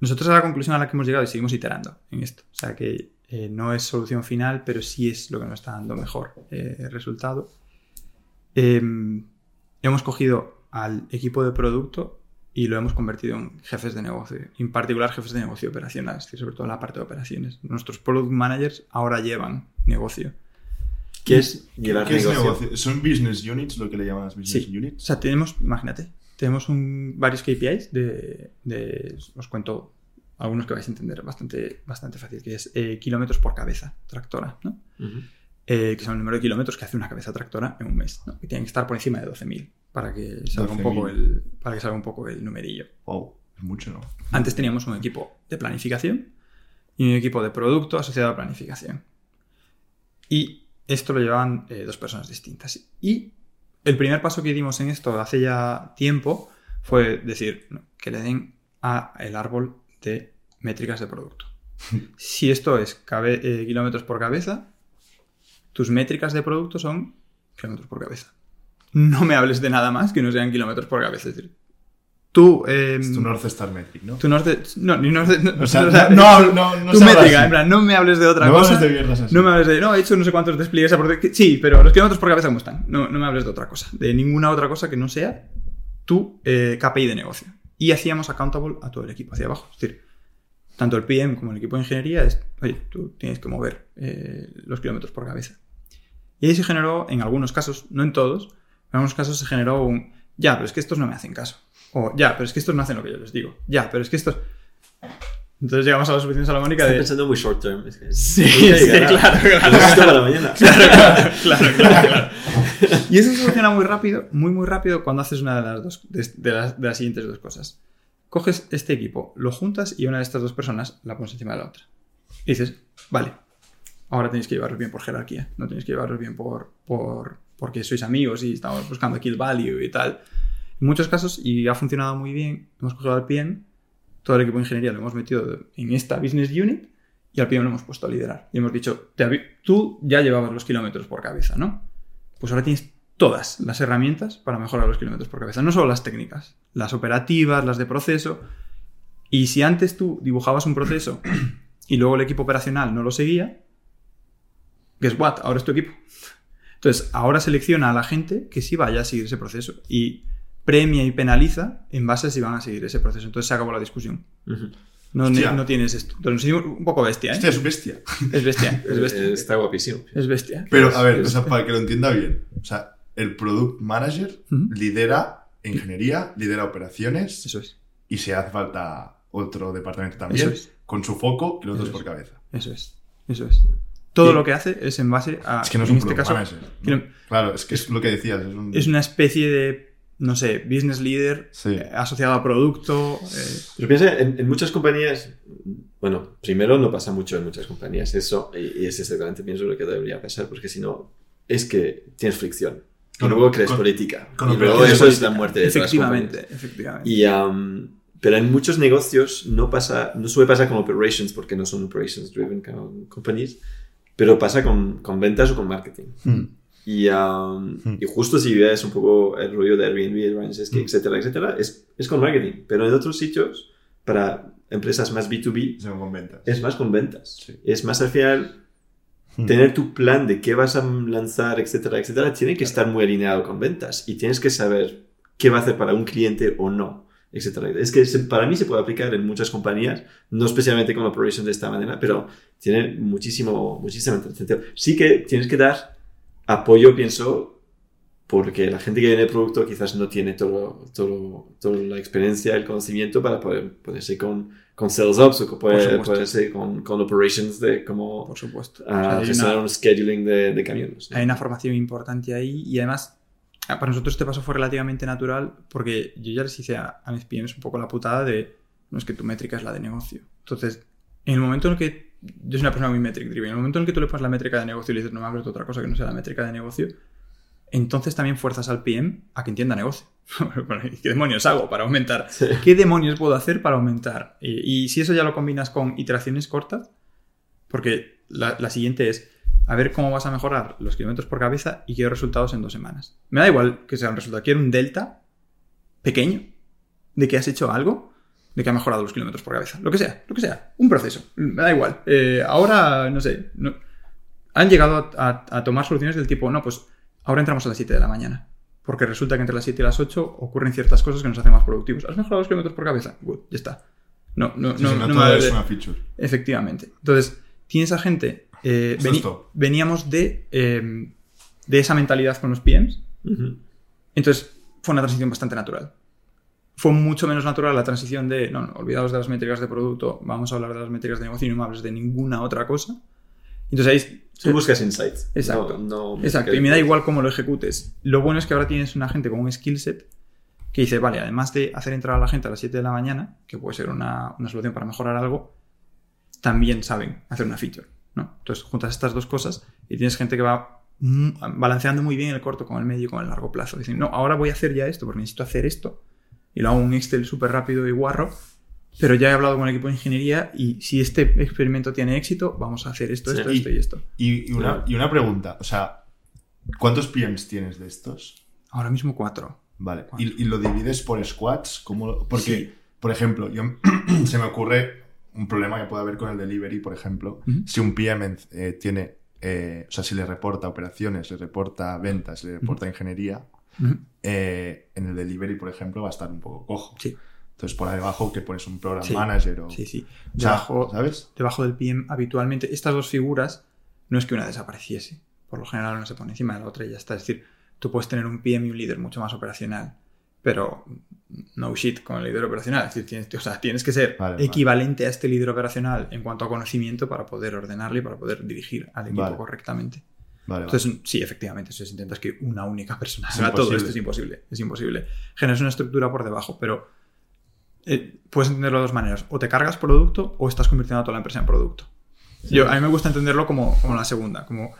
Nosotros a la conclusión a la que hemos llegado y seguimos iterando en esto. O sea que eh, no es solución final, pero sí es lo que nos está dando mejor eh, resultado. Eh, hemos cogido al equipo de producto y lo hemos convertido en jefes de negocio, en particular jefes de negocio operacional, es decir, sobre todo en la parte de operaciones. Nuestros product managers ahora llevan negocio. ¿Qué es llevar ¿Qué es negocio? ¿Son business units lo que le llaman las business Sí. O units? sea, tenemos, imagínate, tenemos un- varios KPIs de, de- os cuento algunos que vais a entender bastante, bastante fácil, que es eh, kilómetros por cabeza tractora, ¿no? Eh, que son el número de kilómetros que hace una cabeza tractora en un mes, ¿no? Que tienen que estar por encima de 12.000 para que salga un 12.000. poco el para que salga un poco el numerillo. Wow, es mucho, ¿no? Antes teníamos un equipo de planificación y un equipo de producto asociado a planificación. Y esto lo llevaban eh, dos personas distintas. Y el primer paso que dimos en esto hace ya tiempo fue decir no, que le den a el árbol de métricas de producto. Si esto es cabe- eh, kilómetros por cabeza, tus métricas de producto son kilómetros por cabeza. No me hables de nada más que no sean kilómetros por cabeza. Es decir, tú... em, Es tu North Star Metric, ¿no? tu norte. No, ni norte. No, O sea, no, no, hablo- no, no tu métrica, así. en plan, no me hables de otra No cosa. hables de mierdas así. No me hables de. No, he hecho no sé cuántos despliegues a Sí, pero los kilómetros por cabeza, ¿cómo están? No, no me hables de otra cosa. De ninguna otra cosa que no sea tu eh, KPI de negocio. Y hacíamos accountable a todo el equipo hacia abajo. Es decir, tanto el PM como el equipo de ingeniería es. Oye, tú tienes que mover eh, los kilómetros por cabeza. Y ahí se generó, en algunos casos, no en todos, En algunos casos se generó un, ya, pero es que estos no me hacen caso. O, ya, pero es que estos no hacen lo que yo les digo. Ya, pero es que estos... Entonces llegamos a la solución salomónica Estoy de... pensando muy short term. Es que Sí, sí, llegará. claro, claro. Claro, claro, claro, claro. Y eso se soluciona muy rápido, muy, muy rápido cuando haces una de las, dos, de, de las, de las siguientes dos cosas. Coges este equipo, lo juntas y una de estas dos personas la pones encima de la otra. Y dices, vale, ahora tenéis que llevaros bien por jerarquía, no tenéis que llevaros bien por, por porque sois amigos y estamos buscando aquí el value y tal. En muchos casos, y ha funcionado muy bien, hemos cogido al PM, todo el equipo de ingeniería lo hemos metido en esta business unit y al PM lo hemos puesto a liderar. Y hemos dicho, "Te avi- tú ya llevabas los kilómetros por cabeza, ¿no? Pues ahora tienes todas las herramientas para mejorar los kilómetros por cabeza. No solo las técnicas, las operativas, las de proceso. Y si antes tú dibujabas un proceso y luego el equipo operacional no lo seguía, guess what? Ahora es tu equipo. Entonces, ahora selecciona a la gente que sí vaya a seguir ese proceso y premia y penaliza en base a si van a seguir ese proceso. Entonces se acabó la discusión. No, no tienes esto. Entonces, soy un poco bestia, ¿eh? Hostia, es bestia. Es bestia, es bestia. Está guapísimo. Es bestia. Pero, a ver, Es- o sea, para que lo entienda bien. O sea, el Product Manager lidera ingeniería, lidera operaciones Eso es. y si hace falta otro departamento también, Eso es. con su foco y los dos Eso por es. cabeza. Eso es. Eso es. Todo Y- lo que hace es en base a. Es que no es en un este caso, Manager. ¿no? quiero- Claro, es que es lo que decías. Es, un... es una especie de. No sé, business leader Sí. eh, asociado a producto. eh, Pero piensa, en, en muchas compañías, bueno, primero no pasa mucho en muchas compañías eso, y, y es exactamente pienso lo que debería pasar, porque si no, es que tienes fricción. Y Con- luego crees con- política. con y luego eso es la muerte de las efectivamente, efectivamente. Y, um, pero en muchos negocios no pasa, no suele pasar con operations, porque no son operations driven com- companies, pero pasa con, con ventas o con marketing. Mm. Y, um, Hmm. y justo si ves un poco el rollo de Airbnb, Airbnb, Hmm. etcétera, etcétera, es, es con marketing. Pero en otros sitios, para empresas más B2B, Se me con ventas. es más con ventas. Sí. Es más al final tener tu plan de qué vas a lanzar, etcétera, etcétera, tiene que estar muy alineado con ventas. Y tienes que saber qué va a hacer para un cliente o no, etcétera. Es que para mí se puede aplicar en muchas compañías, no especialmente con operations de esta manera, pero tiene muchísimo, muchísimo sentido. Sí que tienes que dar apoyo, pienso, porque la gente que viene el producto quizás no tiene todo, todo, toda la experiencia, el conocimiento para poder ponerse con, con sales ops o supuesto. poderse con, con operations de cómo Por supuesto. ah, O sea, hay gestionar una- un scheduling de, de camiones. ¿no? Hay una formación importante ahí y además para nosotros este paso fue relativamente natural porque yo ya les hice a, a mis PMs un poco la putada de no es que tu métrica es la de negocio. Entonces, en el momento en el que yo soy una persona muy metric driven, en el momento en el que tú le pones la métrica de negocio y le dices no me hables de otra cosa que no sea la métrica de negocio, entonces también fuerzas al PM a que entienda negocio. ¿Qué demonios hago para aumentar? Sí. ¿Qué demonios puedo hacer para aumentar? Y, y si eso ya lo combinas con iteraciones cortas, porque la, la siguiente es a ver cómo vas a mejorar los kilómetros por cabeza y quiero resultados en dos semanas. Me da igual que sea un resultado, quiero un delta pequeño de que has hecho algo, de que ha mejorado los kilómetros por cabeza. Lo que sea, lo que sea, un proceso. Me da igual. Eh, ahora, no sé, no- han llegado a, a- a tomar soluciones del tipo, no, pues ahora entramos a las 7 de la mañana. Porque resulta que entre las 7 y las 8 ocurren ciertas cosas que nos hacen más productivos. ¿Has mejorado los kilómetros por cabeza? Good, ya está. No, no, no, no no me todo va a es de- una feature. Efectivamente. Entonces, tienes a gente. Eh, veni- veníamos de, eh, de esa mentalidad con los PMs. Ujú. Entonces, fue una transición bastante natural. Fue mucho menos natural la transición de, no, no, olvidaos de las métricas de producto, vamos a hablar de las métricas de negocio y no me hables de ninguna otra cosa. Entonces ahí... Tú buscas insights. Exacto. No, no Exacto, y me da igual cómo lo ejecutes. Lo bueno es que ahora tienes una gente con un skill set que dice, vale, además de hacer entrar a la gente a las 7 de la mañana, que puede ser una, una solución para mejorar algo, también saben hacer una feature, ¿no? Entonces juntas estas dos cosas y tienes gente que va mm, balanceando muy bien el corto con el medio y con el largo plazo. Dicen, no, ahora voy a hacer ya esto porque necesito hacer esto. Y lo hago un Excel súper rápido y guarro, pero ya he hablado con el equipo de ingeniería y si este experimento tiene éxito, vamos a hacer esto, Sí. esto, esto y esto. Y, y una, y una pregunta, o sea, ¿cuántos PMs tienes de estos? Ahora mismo cuatro. Vale. ¿Cuánto? ¿Y, y lo divides por squads? ¿Cómo lo- Porque, Sí. por ejemplo, yo, se me ocurre un problema que puede haber con el delivery, por ejemplo. Si un PM eh, tiene, eh, o sea, si le reporta operaciones, le reporta ventas, le reporta ingeniería, eh, en el delivery, por ejemplo, va a estar un poco cojo. Sí. Entonces, por ahí debajo que pones un program Sí. manager o... Sí, sí. o sea, Debajo, ¿Sabes? debajo del PM, habitualmente, estas dos figuras, no es que una desapareciese. Por lo general, una se pone encima de la otra y ya está. Es decir, tú puedes tener un PM y un líder mucho más operacional, pero no shit con el líder operacional. Es decir, tienes, o sea, tienes que ser Vale, vale. equivalente a este líder operacional en cuanto a conocimiento para poder ordenarle y para poder dirigir al equipo Vale. correctamente. Entonces, sí, efectivamente, si intentas que una única persona haga todo esto, es imposible. Es imposible. Generas una estructura por debajo, pero eh, puedes entenderlo de dos maneras. O te cargas producto o estás convirtiendo a toda la empresa en producto. Yo, a mí me gusta entenderlo como, como la segunda, como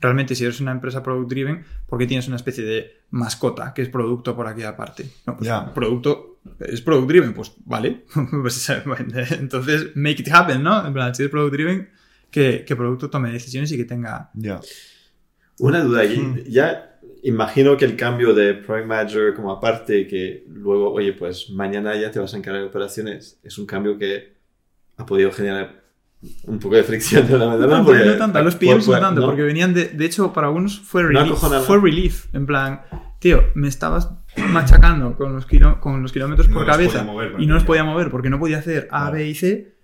realmente si eres una empresa product driven, ¿por qué tienes una especie de mascota que es producto por aquí aparte? No, pues Ya. producto es product driven, pues vale. Pues, entonces, make it happen, ¿no? En plan, si es product driven, que, que producto tome decisiones y que tenga Ya. Una duda allí. Hmm. Ya imagino que el cambio de Product Manager como aparte, que luego, oye, pues mañana ya te vas a encargar de operaciones, es un cambio que ha podido generar un poco de fricción de la manera. No, porque- no tanto, a los PMs por- no tanto, ¿no? porque venían de. De hecho, para algunos fue No relief. acojonaba. fue relief. En plan, tío, me estabas machacando con los, kilo- con los kilómetros No por cabeza mover, y no los podía mover porque no podía hacer A. B y C.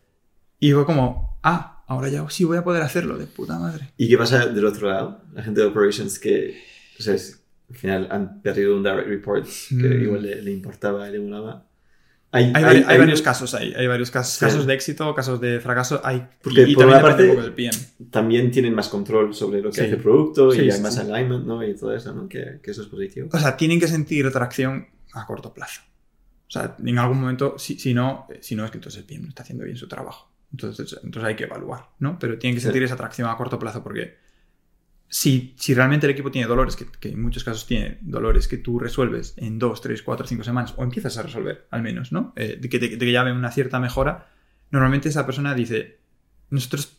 Y fue como, ah, ahora ya sí voy a poder hacerlo, de puta madre. ¿Y qué pasa del otro lado? La gente de Operations que, o sea, es- al final han perdido un direct report que Mm. igual le, le importaba, le molaba. Hay, Hay, vari- hay hay- varios casos ahí, hay varios casos, Sí. casos de éxito, casos de fracaso, hay Porque y, y por también una parte- poco del PM. También tienen más control sobre lo que Sí. hace el producto Sí, y hay más alignment, ¿no? Y todo eso, ¿no? Que, que eso es positivo. O sea, tienen que sentir atracción a corto plazo. O sea, en algún momento, si, si no, si no es que entonces el PM no está haciendo bien su trabajo. Entonces, entonces hay que evaluar, ¿no? Pero tienen que sentir esa atracción a corto plazo porque si, si realmente el equipo tiene dolores, que, que en muchos casos tiene dolores que tú resuelves en dos, tres, cuatro, cinco semanas, o empiezas a resolver al menos, ¿no? Eh, de, que te, de que ya ven una cierta mejora, normalmente esa persona dice, nosotros,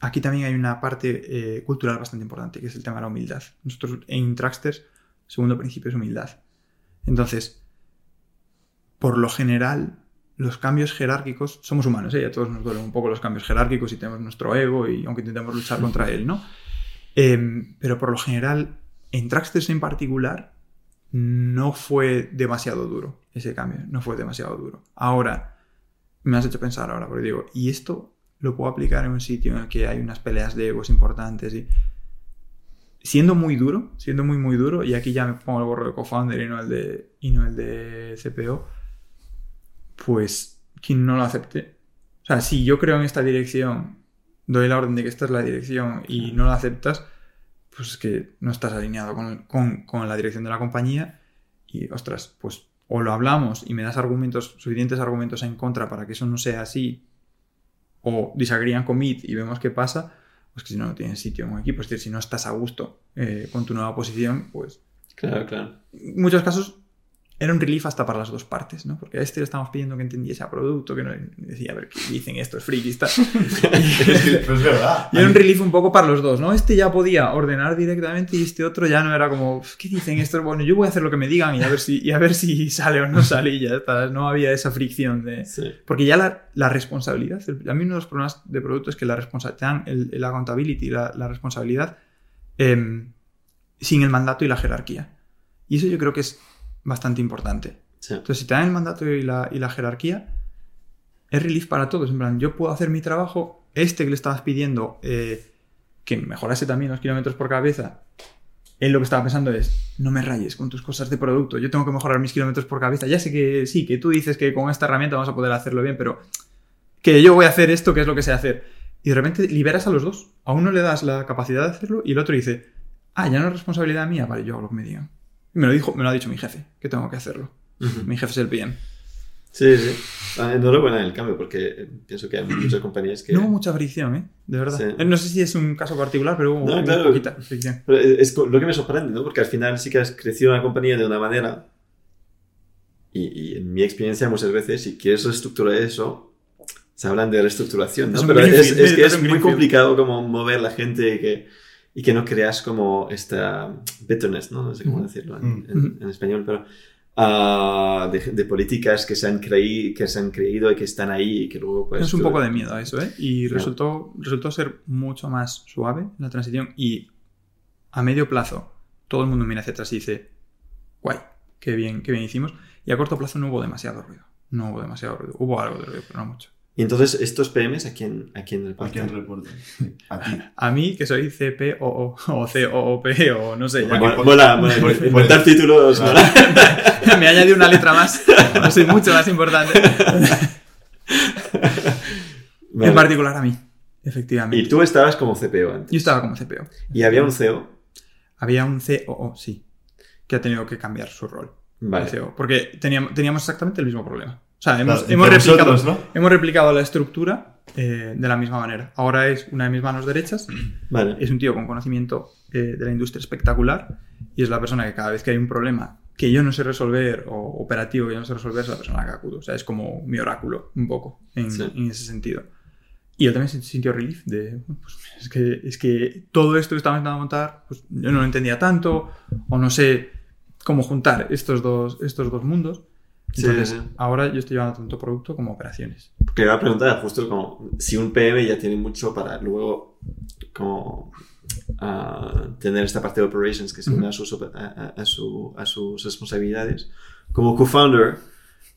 aquí también hay una parte eh, cultural bastante importante, que es el tema de la humildad. Nosotros en Tracksters, segundo principio es humildad. Entonces, por lo general, los cambios jerárquicos, somos humanos, ¿eh? a todos nos duelen un poco los cambios jerárquicos y tenemos nuestro ego, y aunque intentemos luchar contra él, ¿no? Em, pero por lo general, en Tracksters en particular, no fue demasiado duro ese cambio, no fue demasiado duro. Ahora, me has hecho pensar ahora, porque digo, ¿y esto lo puedo aplicar en un sitio en el que hay unas peleas de egos importantes y siendo muy duro, siendo muy muy duro, y aquí ya me pongo el gorro de co-founder y no el de, y no el de CPO, pues quien no lo acepte. O sea, si yo creo en esta dirección, doy la orden de que esta es la dirección y no la aceptas, pues es que no estás alineado con, con- con la dirección de la compañía y, ostras, pues o lo hablamos y me das argumentos, suficientes argumentos en contra para que eso no sea así, o disagree and commit y vemos qué pasa, pues que si no, no tienes sitio en un equipo, es decir, si no estás a gusto eh, con tu nueva posición, pues Claro, claro. en muchos casos era un relief hasta para las dos partes, ¿no? Porque a este le estamos pidiendo que entendiese a producto, que no decía, a ver, ¿qué dicen estos frikis? tal. Es verdad. Y era un relief un poco para los dos, ¿no? Este ya podía ordenar directamente y este otro ya no era como, ¿qué dicen estos? Bueno, yo voy a hacer lo que me digan y a ver si, y a ver si sale o no sale y ya está. No había esa fricción de... Sí. Porque ya la, la responsabilidad, el- a mí uno de los problemas de producto es que la responsabilidad, el, el accountability, la, la responsabilidad, em, sin el mandato y la jerarquía. Y eso yo creo que es bastante importante. Sí. Entonces, si te dan el mandato y la, y la jerarquía, es relief para todos. En plan, yo puedo hacer mi trabajo, este que le estabas pidiendo eh, que mejorase también los kilómetros por cabeza, él lo que estaba pensando es, no me rayes con tus cosas de producto, yo tengo que mejorar mis kilómetros por cabeza. Ya sé que sí, que tú dices que con esta herramienta vamos a poder hacerlo bien, pero que yo voy a hacer esto, que es lo que sé hacer. Y de repente liberas a los dos. A uno le das la capacidad de hacerlo y el otro dice, ah, ya no es responsabilidad mía, vale, yo hago lo que me digan. Me lo, dijo, me lo ha dicho mi jefe, que tengo que hacerlo. Ujú. Mi jefe es el PM. Sí, sí. Ah, enhorabuena en el cambio, porque eh, pienso que hay muchas compañías que... No hubo mucha fricción, ¿eh? De verdad. Sí. Eh, No sé si es un caso particular, pero hubo, No, claro. poquita fricción. Pero es co- lo que me sorprende, ¿no? Porque al final sí que has crecido una compañía de una manera y, y en mi experiencia muchas veces si quieres reestructurar eso, se hablan de reestructuración, ¿no? Es Pero es, es que es es muy complicado como mover la gente que, y que no creas como esta bitterness, ¿no? No sé cómo decirlo en, Mm. en- en español, pero ah, de, de políticas que se, han creí, que se han creído y que están ahí y que luego pues... es un tú- poco de miedo a eso, ¿eh? Y Claro. resultó, resultó ser mucho más suave la transición y a medio plazo todo el mundo mira hacia atrás y dice, guay, qué bien, qué bien hicimos. Y a corto plazo no hubo demasiado ruido. No hubo demasiado ruido. Hubo algo de ruido, pero no mucho. Y entonces, estos PMs, ¿a quién, a quién ¿A reportan? quién reporta? A ti. A mí, que soy CPOO o COOP o no sé, ya que- mola, mola. Inventar títulos, mola. me ha añadido una letra más. No soy mucho más importante. Vale. En particular a mí, efectivamente. Y tú estabas como CPO antes. Yo estaba como CPO. Y había un CEO. Había un COO, sí, que ha tenido que cambiar su rol. Vale. CEO, porque teníamos, teníamos exactamente el mismo problema. O sea, hemos, Claro, hemos replicado, vosotros, ¿no? hemos replicado la estructura eh, de la misma manera. Ahora es una de mis manos derechas. Vale. Es un tío con conocimiento eh, de la industria espectacular y es la persona que cada vez que hay un problema que yo no sé resolver o operativo que yo no sé resolver es la persona que acudo. O sea, es como mi oráculo un poco en, Sí. en ese sentido. Y yo también sintió relief de, pues, es, que, es que todo esto que estaba intentando montar, pues yo no lo entendía tanto o no sé cómo juntar estos dos, estos dos mundos. Sí, Entonces, sí. ahora yo estoy llevando tanto producto como operaciones. Porque iba a preguntar justo como si un PM ya tiene mucho para luego como ah, tener esta parte de operations que se une a, sus, op- a, a- a su- a sus responsabilidades. Como co-founder,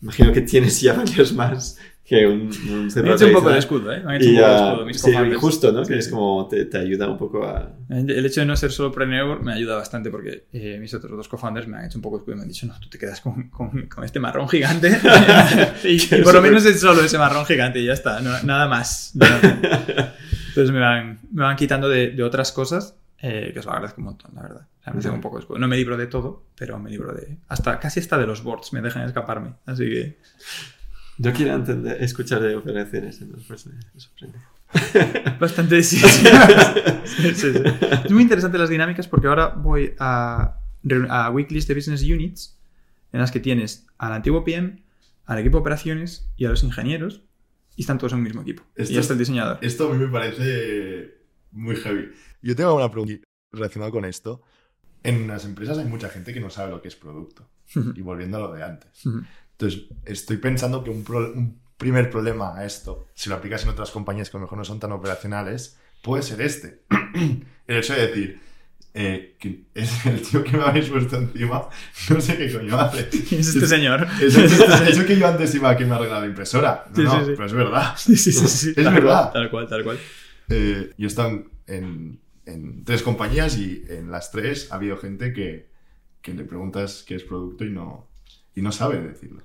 imagino que tienes ya varios más que un, un Me han hecho un poco de escudo, ¿eh? Me han hecho Y un poco de escudo mis sí, justo, ¿no? Sí. Que es como te, te ayuda un poco a... El hecho de no ser solo preneur me ayuda bastante porque eh, mis otros dos co-founders me han hecho un poco de escudo y me han dicho, no, tú te quedas con, con- con este marrón gigante y, y por lo menos es solo ese marrón gigante y ya está, no- nada más. Entonces me van, me van quitando de, de otras cosas eh, que os lo agradezco un montón, la verdad. O sea, me hacen un poco de escudo. No me libro de todo, pero me libro de... hasta Casi hasta de los boards me dejan escaparme. Así que... Yo quiero entender, escuchar de operaciones, entonces me sorprende. Bastante sí. sí. Sí, sí. Es muy interesante las dinámicas porque ahora voy a, a weeklies de business units en las que tienes al antiguo PM, al equipo de operaciones y a los ingenieros y están todos en un mismo equipo. Esto y está el diseñador. Esto a mí me parece muy heavy. Yo tengo una pregunta relacionada con esto. En las empresas hay mucha gente que no sabe lo que es producto. Y volviendo a lo de antes. Entonces, estoy pensando que un, pro- un primer problema a esto, si lo aplicas en otras compañías que a lo mejor no son tan operacionales, puede ser este. el hecho de decir, eh, que es el tío que me habéis puesto encima, no sé qué coño hace. es este señor. Es el, es el que yo antes iba a que me arregla la impresora. No, Sí, no, sí, sí. pero es verdad. Sí, sí, sí, sí. Es Tal verdad. cual, tal cual, tal cual. Eh, yo he estado en tres compañías y en las tres ha habido gente que, que le preguntas qué es producto y no, y no sabe decirlo.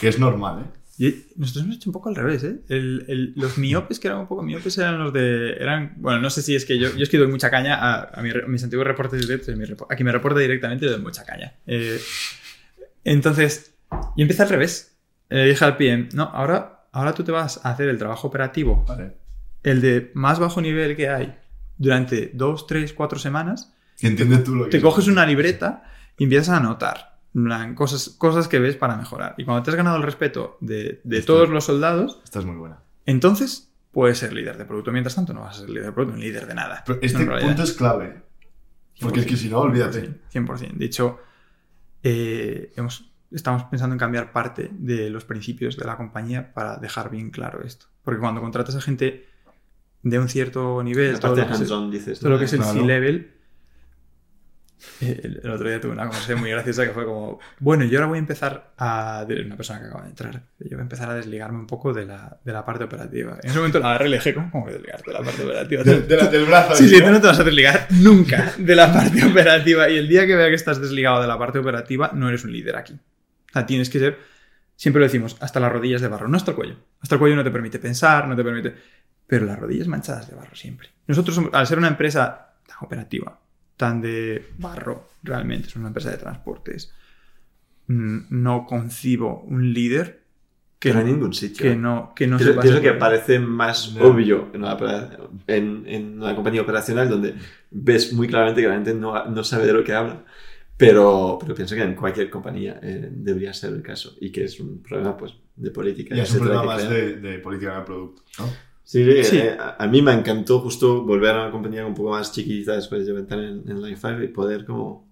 Que es normal, ¿eh? Y nosotros hemos hecho un poco al revés, ¿eh? El- el- los miopes que eran un poco miopes eran los de... Eran, bueno, no sé si es que yo, yo es que doy mucha caña a, a mi- a mis antiguos reportes directos. y a quien me reporta directamente le doy mucha caña. Eh, entonces, yo empecé al revés. Le dije al PM, no, ahora, ahora tú te vas a hacer el trabajo operativo, Vale. el de más bajo nivel que hay, durante dos, tres, cuatro semanas. Entiendes tú lo que Te es coges una libreta y empiezas a anotar cosas, cosas que ves para mejorar. Y cuando te has ganado el respeto de, de Esto- todos los soldados, Esta es muy buena. entonces puedes ser líder de producto. Mientras tanto, no vas a ser líder de producto ni líder de nada. Pero este punto es clave. Porque es que si no, olvídate. 100%. De hecho, eh, hemos, estamos pensando en cambiar parte de los principios de la compañía para dejar bien claro esto. Porque cuando contratas a gente de un cierto nivel, todo lo que es- hands-on, dices. todo lo que es el Claro. C-level. El, el otro día tuve una conversación muy graciosa que fue como, bueno, yo ahora voy a empezar a... Una persona que acaba de entrar. Yo voy a empezar a desligarme un poco de la, de la parte operativa. En ese momento la agarré y le dije, ¿cómo, cómo que desligarte de la parte operativa? De- de la- del brazo. Sí, sí, ¿no? tú no te vas a desligar nunca de la parte operativa. Y el día que vea que estás desligado de la parte operativa, no eres un líder aquí. O sea, tienes que ser, siempre lo decimos, hasta las rodillas de barro, no hasta el cuello. Hasta el cuello no te permite pensar, no te permite... Pero las rodillas manchadas de barro siempre. Nosotros, al ser una empresa operativa, tan de barro, realmente, es una empresa de transportes, mm, no concibo un líder que, no hay ningún sitio. que no, que no Pienso- que parece más No. obvio en una, en, en compañía operacional donde ves muy claramente que la gente no, no sabe de lo que habla. Pero, pero pienso que en cualquier compañía eh, debería ser el caso y que es un problema pues, de política. Y es un problema más de, de política de producto, ¿no? Sí, sí, Sí. eh, a, a mí me encantó justo volver a una compañía un poco más chiquitita después de estar en, en Line 5 y poder como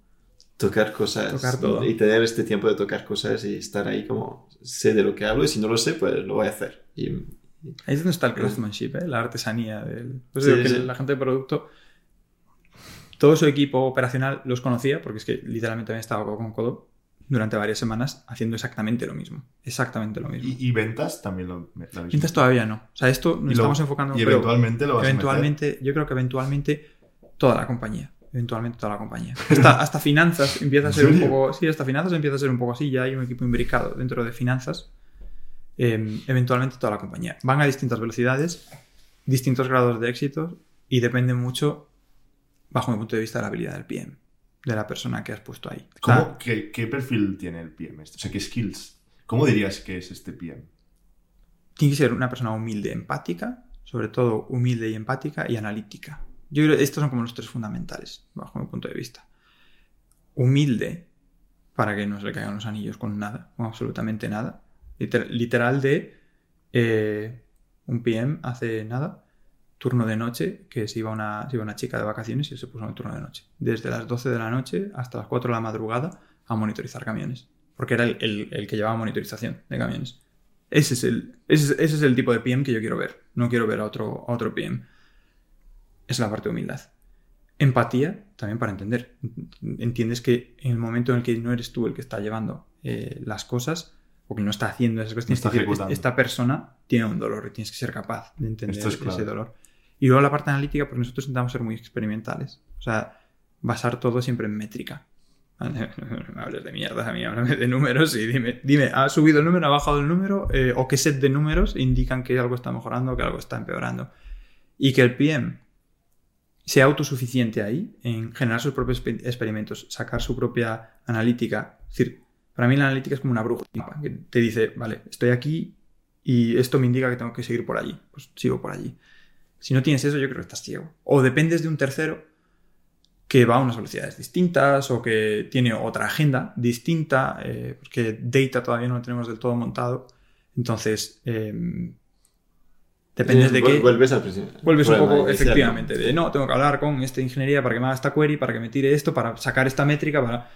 tocar cosas Tocar todo. y tener este tiempo de tocar cosas y estar ahí como sé de lo que hablo y si no lo sé pues lo voy a hacer. Y, Ahí es donde está el craftsmanship, ¿eh? la artesanía. Del... Pues Sí, que la gente de producto, todo su equipo operacional los conocía, porque es que literalmente habían estado codo con codo, durante varias semanas haciendo exactamente lo mismo. Exactamente lo mismo. ¿Y, y ventas también lo, lo Ventas todavía no. O sea, esto nos estamos enfocando. y eventualmente lo vas a eventualmente, yo creo que eventualmente toda la compañía. Eventualmente toda la compañía. Hasta, hasta finanzas empieza a ¿En ser un poco. Sí, hasta finanzas empieza a ser un poco así. Ya hay un equipo imbricado dentro de finanzas. Eh, eventualmente toda la compañía. Van a distintas velocidades, distintos grados de éxito y depende mucho, bajo mi punto de vista, de la habilidad del PM, de la persona que has puesto ahí. O sea, ¿Cómo, qué, qué perfil tiene el PM? este? O sea, ¿qué skills? ¿Cómo dirías que es este PM? tiene que ser una persona humilde, empática, sobre todo humilde y empática y analítica. Yo creo que estos son como los tres fundamentales, bajo mi punto de vista. Humilde, para que no se le caigan los anillos con nada, con absolutamente nada. Liter- literal de eh, un PM hace nada, turno de noche, que se iba, una, se iba una chica de vacaciones y se puso en el turno de noche. Desde las 12 de la noche hasta las 4 de la madrugada a monitorizar camiones. Porque era el, el- el que llevaba monitorización de camiones. Ese es, el, ese, es, ese es el tipo de PM que yo quiero ver. No quiero ver a otro, a otro PM. Es la parte de humildad. Empatía, también para entender. Entiendes que en el momento en el que no eres tú el que está llevando eh, las cosas, o que no está haciendo esas cosas, está esta persona tiene un dolor y tienes que ser capaz de entender es ese dolor. Y luego la parte analítica, porque nosotros intentamos ser muy experimentales. O sea, basar todo siempre en métrica. No hables de mierda a mí, háblame de números y dime, dime, ¿ha subido el número, ha bajado el número? Eh, ¿O qué set de números indican que algo está mejorando o que algo está empeorando? Y que el PM sea autosuficiente ahí en generar sus propios exper- experimentos, sacar su propia analítica. Es decir, para mí la analítica es como una brújula que te dice, vale, estoy aquí y esto me indica que tengo que seguir por allí. Pues sigo por allí. Si no tienes eso, yo creo que estás ciego. O dependes de un tercero que va a unas velocidades distintas o que tiene otra agenda distinta, eh, porque data todavía no lo tenemos del todo montado. Entonces, eh, dependes de qué. Vuelves al principio. Vuelves un poco, efectivamente, de no, tengo que hablar con esta ingeniería para que me haga esta query, para que me tire esto, para sacar esta métrica, para...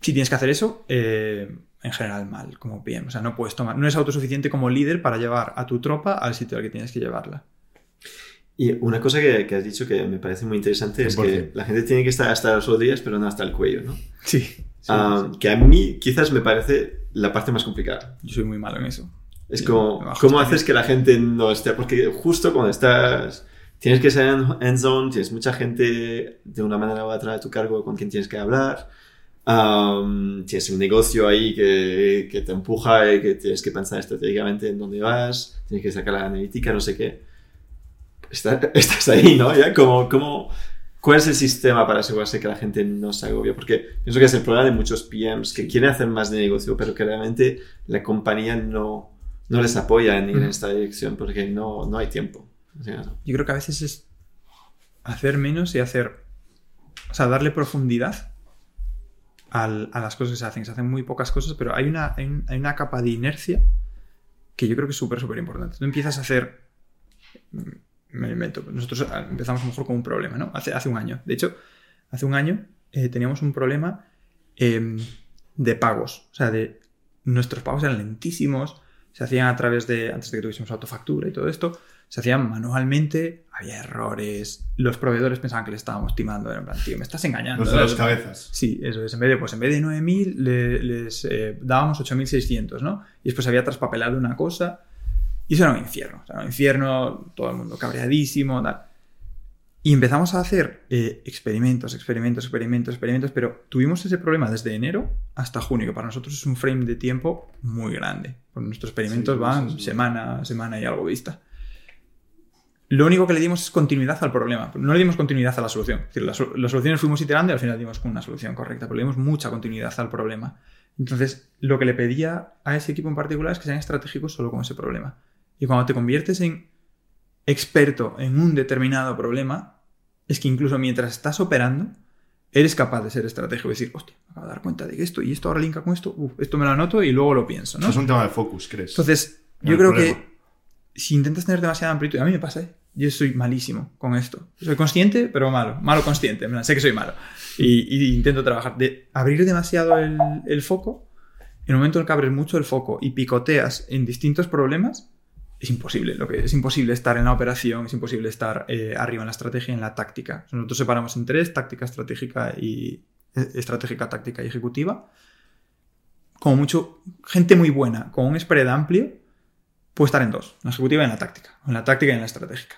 Si tienes que hacer eso, eh, en general mal, como PM. O sea, no puedes tomar, no es autosuficiente como líder para llevar a tu tropa al sitio al que tienes que llevarla. Y una cosa que, que has dicho que me parece muy interesante es 100%. que la gente tiene que estar hasta los rodillas, pero no hasta el cuello, ¿no? Sí. sí, Ah, sí. Que a mí quizás me parece la parte más complicada. Yo soy muy malo en eso. Es Sí, como, ¿cómo haces que la gente no esté? Porque justo cuando estás, tienes que ser en end zone, tienes mucha gente de una manera u otra a tu cargo con quien tienes que hablar, am, tienes un negocio ahí que, que te empuja y que tienes que pensar estratégicamente en dónde vas, tienes que sacar la analítica, no sé qué. Está- estás ahí, ¿no? ¿Ya? Como, como, ¿Cuál es el sistema para asegurarse que la gente no se agobia? Porque pienso que es el problema de muchos PMs que quieren hacer más de negocio, pero que realmente la compañía no, no les apoya en ir en Mm. esta dirección porque no, no hay tiempo. O sea, no. Yo creo que a veces es hacer menos y hacer. O sea, darle profundidad al- a las cosas que se hacen. Se hacen muy pocas cosas, pero hay una, hay un- hay una capa de inercia que yo creo que es súper, súper importante. Tú empiezas a hacer. Me lo invento. Nosotros ah, empezamos a lo mejor con un problema, ¿no? Hace, hace un año. De hecho, hace un año eh, teníamos un problema em, de pagos. O sea, de nuestros pagos eran lentísimos. Se hacían a través de. Antes de que tuviésemos autofactura y todo esto se hacían manualmente, había errores, los proveedores pensaban que le estábamos timando, en plan, tío, me estás engañando. Los de las cabezas. Sí, eso es, en vez de, pues en vez de 9.000 le- les eh, dábamos 8.600, ¿no? Y después había traspapelado una cosa y eso era un infierno, o sea, un infierno, todo el mundo cabreadísimo, tal. Y empezamos a hacer eh, experimentos, experimentos, experimentos, experimentos, pero tuvimos ese problema desde enero hasta junio, que para nosotros es un frame de tiempo muy grande. Porque nuestros experimentos Sí, van sí, sí. semana, semana y algo vista. Lo único que le dimos es continuidad al problema. No le dimos continuidad a la solución. Es decir, las, las soluciones fuimos iterando y al final dimos con una solución correcta, pero le dimos mucha continuidad al problema. Entonces, lo que le pedía a ese equipo en particular es que sean estratégicos solo con ese problema. Y cuando te conviertes en experto en un determinado problema, es que incluso mientras estás operando, eres capaz de ser estratégico y decir, hostia, me acabo de dar cuenta de que esto y esto ahora linka con esto, uf, esto me lo anoto y luego lo pienso, ¿no? Eso es un tema de focus, ¿crees? Entonces, No yo creo problema. que si intentas tener demasiada amplitud, a mí me pasa, ¿eh? Yo soy malísimo con esto. Soy consciente, pero malo. Malo consciente. sé que soy malo. Y, y intento trabajar. De abrir demasiado el, el foco, en el momento en que abres mucho el foco y picoteas en distintos problemas, es imposible. Lo que, es imposible estar en la operación, es imposible estar eh, arriba en la estrategia y en la táctica. Nosotros separamos en tres, táctica, estratégica y... eh, Estratégica, táctica y ejecutiva. como mucho, gente muy buena con un spread amplio puede estar en dos, en la ejecutiva y en la táctica, en la táctica y en la estratégica.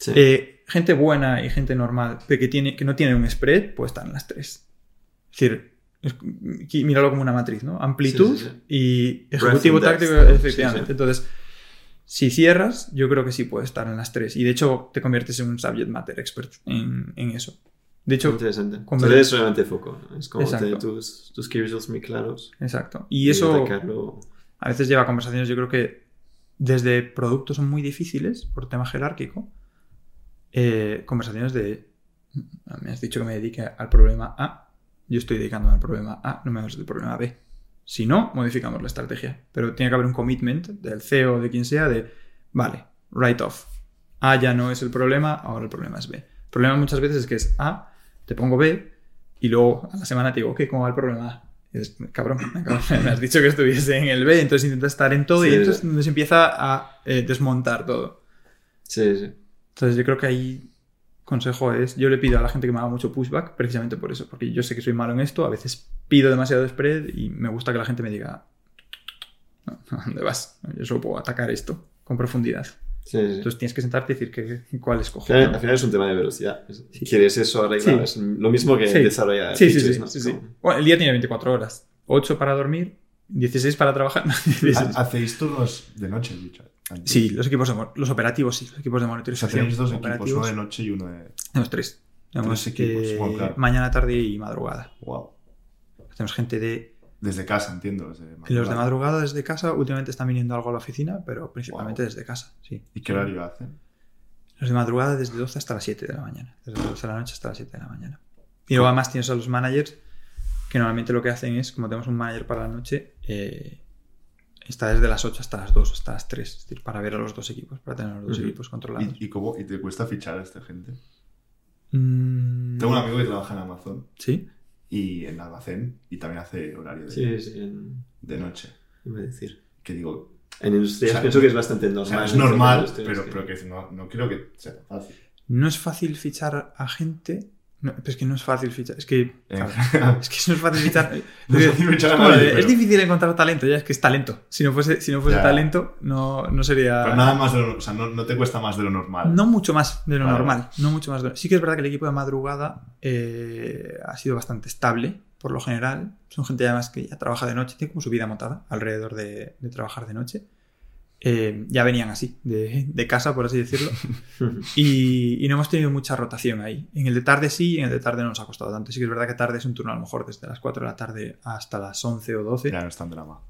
Sí. Eh, gente buena y gente normal, pero que, tiene, que no tiene un spread, puede estar en las tres. Es decir, aquí míralo como una matriz, ¿no? Amplitud Sí, sí, sí. y ejecutivo Breadth and táctico, efectivamente. Entonces, si cierras, yo creo que sí puede estar en las tres. Y de hecho, te conviertes en un subject matter expert en, en eso. De hecho, Interesante. con- Con es realmente foco. ¿no? Es como tener tus, tus key results muy claros. exacto. Y eso atacarlo. a veces lleva a conversaciones, yo creo que desde productos son muy difíciles por tema jerárquico. eh, conversaciones de. Me has dicho que me dedique al problema A. Yo estoy dedicándome al problema A, no me hables del problema B. Si no, modificamos la estrategia. Pero tiene que haber un commitment del CEO o de quien sea de, vale, write off. A ya no es el problema, ahora el problema es B. El problema muchas veces es que es A, te pongo B, y luego a la semana te digo, ok, ¿cómo va el problema A? Y dices, cabrón, me has dicho que estuviese en el B, entonces intentas estar en todo y entonces se empieza a eh, desmontar todo. Sí, sí. Entonces yo creo que ahí consejo es, yo le pido a la gente que me haga mucho pushback precisamente por eso, porque yo sé que soy malo en esto, a veces pido demasiado spread y me gusta que la gente me diga, no, ¿a dónde vas? Yo solo puedo atacar esto con profundidad. Sí, sí. Entonces tienes que sentarte y decir que, cuál escojo. al final es un tema de velocidad. Sí. Quieres eso arreglado. Sí. Es lo mismo que Sí. desarrollar Sí, sí, features, sí, ¿no? sí, Bueno, el día tiene 24 horas, 8 para dormir, 16 para trabajar. 16. Ha- ¿Hacéis turnos de noche, dicho? Antes? Sí, los equipos de, los operativos, sí, los equipos de monitorización. tenéis dos equipos, operativos. uno de noche y uno de. Tenemos tres. Tenemos Tres equipos, eh, claro. mañana, tarde y madrugada. Wow. Tenemos gente de Desde casa, entiendo. Desde los de madrugada desde casa, últimamente están viniendo algo a la oficina, pero principalmente Wow. desde casa, sí. ¿Y qué horario hacen? Los de madrugada desde 12 hasta las 7 de la mañana. Desde las 12 de la noche hasta las 7 de la mañana. Y luego además tienes a los managers que normalmente lo que hacen es, como tenemos un manager para la noche, eh, está desde las 8 hasta las 2, hasta las 3. Es decir, para ver a los dos equipos, para tener a los dos equipos controlados. ¿Y, y cómo? ¿Y te cuesta fichar a esta gente? Mm, Tengo un amigo que trabaja en Amazon ¿Sí? y en almacén y también hace horario de, Sí, sí. En, de noche. iba a decir. Que digo, En industrias O sea, pienso que es bastante o normal. sea, es normal, pero, pero que no, no creo que sea fácil. No es fácil fichar a gente. No, pero es que no es fácil fichar. Es que. Claro, es que no es fácil fichar. No es fácil fichar Es como nadie, de, pero- es difícil encontrar talento, ya es que es talento. Si no fuese, si no fuese Ya. talento, no, no sería. Pero nada más de lo, o sea, no, no te cuesta más de lo normal. No mucho más de lo Vale, normal. No mucho más de lo- Sí que es verdad que el equipo de madrugada eh, ha sido bastante estable, por lo general. Son gente además que ya trabaja de noche, tiene como su vida montada alrededor de, de trabajar de noche. Eh, ya venían así, de, de casa, por así decirlo. Y, y no hemos tenido mucha rotación ahí. En el de tarde sí, y en el de tarde no nos ha costado tanto. Sí que es verdad que tarde es un turno a lo mejor desde las 4 de la tarde hasta las 11 o 12. Ya no es tan drama.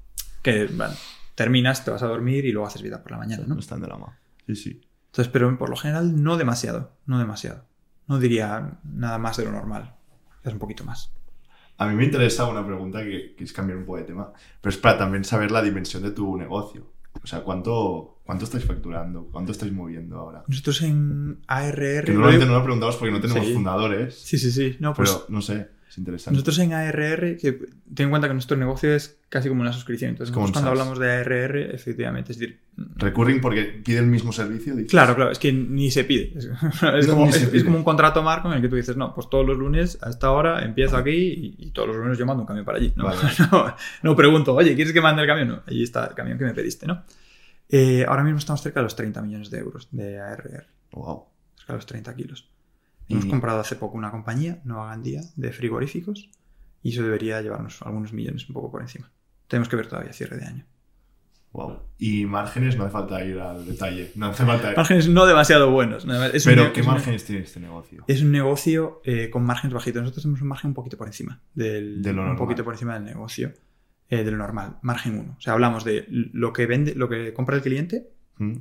Que bueno, terminas, te vas a dormir y luego haces vida por la mañana, ¿no? No es tan drama. Sí, sí. Entonces, pero por lo general no demasiado, no demasiado. No diría nada más de lo normal. Es un poquito más. A mí me interesa una pregunta que, que es cambiar un poco de tema, pero es para también saber la dimensión de tu negocio. O sea, ¿cuánto, cuánto estáis facturando? ¿Cuánto estáis moviendo ahora? Nosotros en ARR... Que normalmente no lo preguntamos porque no tenemos Sí. fundadores, Sí, sí, sí. No, pues pero no sé, es interesante. nosotros en ARR, que ten en cuenta que nuestro negocio es casi como una suscripción. Entonces, como nosotros un cuando hablamos de ARR, efectivamente, es decir, Recurring porque pide el mismo servicio. dices. Claro, claro, es que ni se pide. Es, es No, como, ni se es- es pide. como un contrato marco en el que tú dices, no, pues todos los lunes a esta hora empiezo aquí y, y todos los lunes yo mando un camión para allí. No, Vale. no, no pregunto, oye, ¿quieres que mande el camión? No, allí está el camión que me pediste, ¿no? Eh, ahora mismo estamos cerca de los 30 millones de euros de ARR, Wow. cerca de los 30 kilos. Y- Hemos comprado hace poco una compañía, Nueva Gandía, de frigoríficos y eso debería llevarnos algunos millones un poco por encima. Tenemos que ver todavía cierre de año. Wow. Y márgenes, no hace falta ir al detalle. No hace falta ir. Márgenes no demasiado buenos. ¿no? Es Pero, ¿qué un- márgenes tiene este negocio? Es un negocio eh, con márgenes bajitos. Nosotros tenemos un margen un poquito por encima del De lo un normal. poquito por encima del negocio eh, de lo normal. Margen 1. O sea, hablamos de lo que vende, lo que compra el cliente ¿Mm?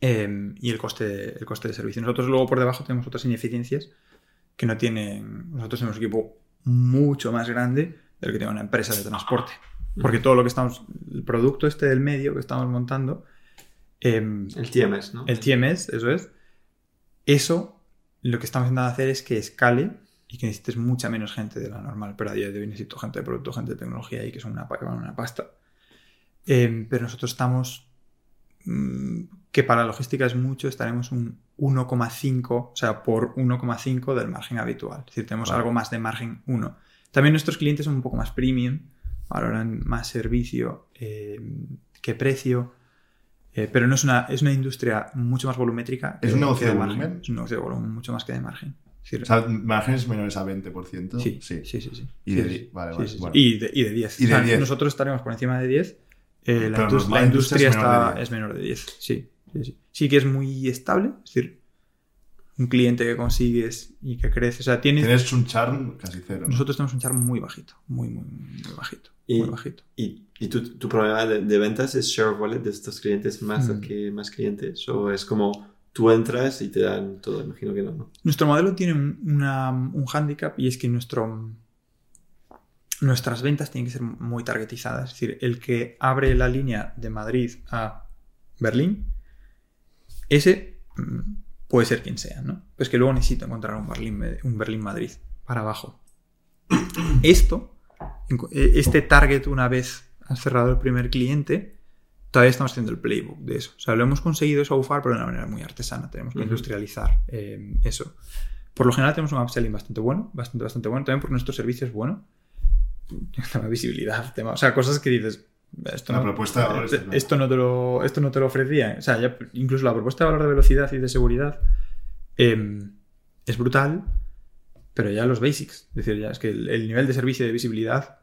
Eh, y el coste, el coste de servicio. Nosotros luego por debajo tenemos otras ineficiencias que no tienen. Nosotros tenemos un equipo mucho más grande del que tiene una empresa de transporte. Porque todo lo que estamos. El producto este del medio que estamos montando. em, El TMS, ¿no? el TMS, eso es. Eso, lo que estamos intentando hacer es que escale y que necesites mucha menos gente de la normal. Pero a día de hoy necesito gente de producto, gente de tecnología y que son una, que van una pasta. Eh, pero nosotros estamos. Mm, que para logística es mucho, estaremos un 1,5, o sea, por 1,5 del margen habitual. Es decir, tenemos Vale. algo más de margen 1. También nuestros clientes son un poco más premium, valoran más servicio eh, que precio. eh, pero no es una, es una industria mucho más volumétrica. ¿Es un negocio de margen. volumen? Es un negocio de volumen mucho más que de margen. Es decir, O sea, márgenes menores a 20%. sí, sí, sí, sí, sí. Y Sí, de sí, di- sí. vale, Sí, vale, sí, sí. bueno. Y de, y de 10. Y de O sea, 10. Nosotros estaremos por encima de 10. Eh, la, industria es menor de está, 10. es menor de 10. Sí, sí, sí. Sí que es muy estable. Es decir, un cliente que consigues y que crece. O sea, tienes, Tienes un charm casi cero. ¿no? nosotros tenemos un char muy bajito. Muy, muy, muy bajito. Y- Muy bajito. ¿Y, y tu, tu problema de, de ventas es share wallet de estos clientes más Mm. que más clientes? ¿O es como tú entras y te dan todo? Imagino que no, ¿no? Nuestro modelo tiene un, una- un hándicap y es que nuestro, nuestras ventas tienen que ser muy targetizadas. Es decir, el que abre la línea de Madrid a Berlín, ese mm, puede ser quien sea, ¿no? Pues que luego necesito encontrar un Berlín, un Berlín Madrid para abajo. Esto, este target una vez has cerrado el primer cliente, todavía estamos haciendo el playbook de eso. O sea, lo hemos conseguido so far, pero de una manera muy artesana. Tenemos que industrializar eh, eso. Por lo general tenemos un upselling bastante bueno, bastante, bastante bueno, también porque nuestro servicio es bueno. Tema visibilidad, tema, o sea, cosas que dices, esto La no, propuesta de valor está eh, clara. esto no te lo, esto no te lo ofrecía. O sea, ya incluso la propuesta de valor de velocidad y de seguridad eh, es brutal, pero ya los basics. Es decir, ya es que el, el nivel de servicio y de visibilidad,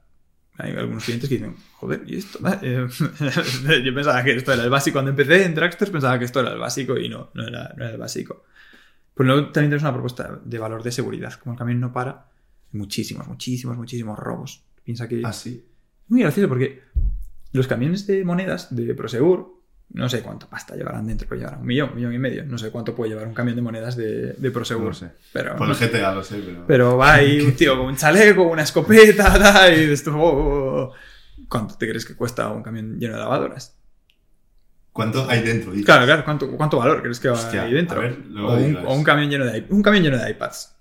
hay algunos clientes que dicen, joder, ¿y esto? Eh, yo pensaba que esto era el básico. Cuando empecé en Dragster pensaba que esto era el básico y no, no era, no era el básico. Pero luego también tenemos una propuesta de valor de seguridad. Como el camión no para, muchísimos, muchísimos, muchísimos robos. Piensa que... Ah, sí. Muy gracioso porque los camiones de monedas de Prosegur, no sé cuánto pasta llevarán dentro, pero llevarán un millón, un millón y medio. No sé cuánto puede llevar un camión de monedas de, de Prosegur. No lo sé. Pero, Por el GTA lo sé, pero. pero va ahí un tío con un chaleco, una escopeta, tal, y tú, "Oh, oh, oh". ¿cuánto te crees que cuesta un camión lleno de lavadoras? ¿Cuánto hay dentro? Dices? Claro, claro, ¿cuánto, cuánto valor crees que va Hostia, ahí dentro? ver, o, un, o un camión lleno de, un camión lleno de iPads.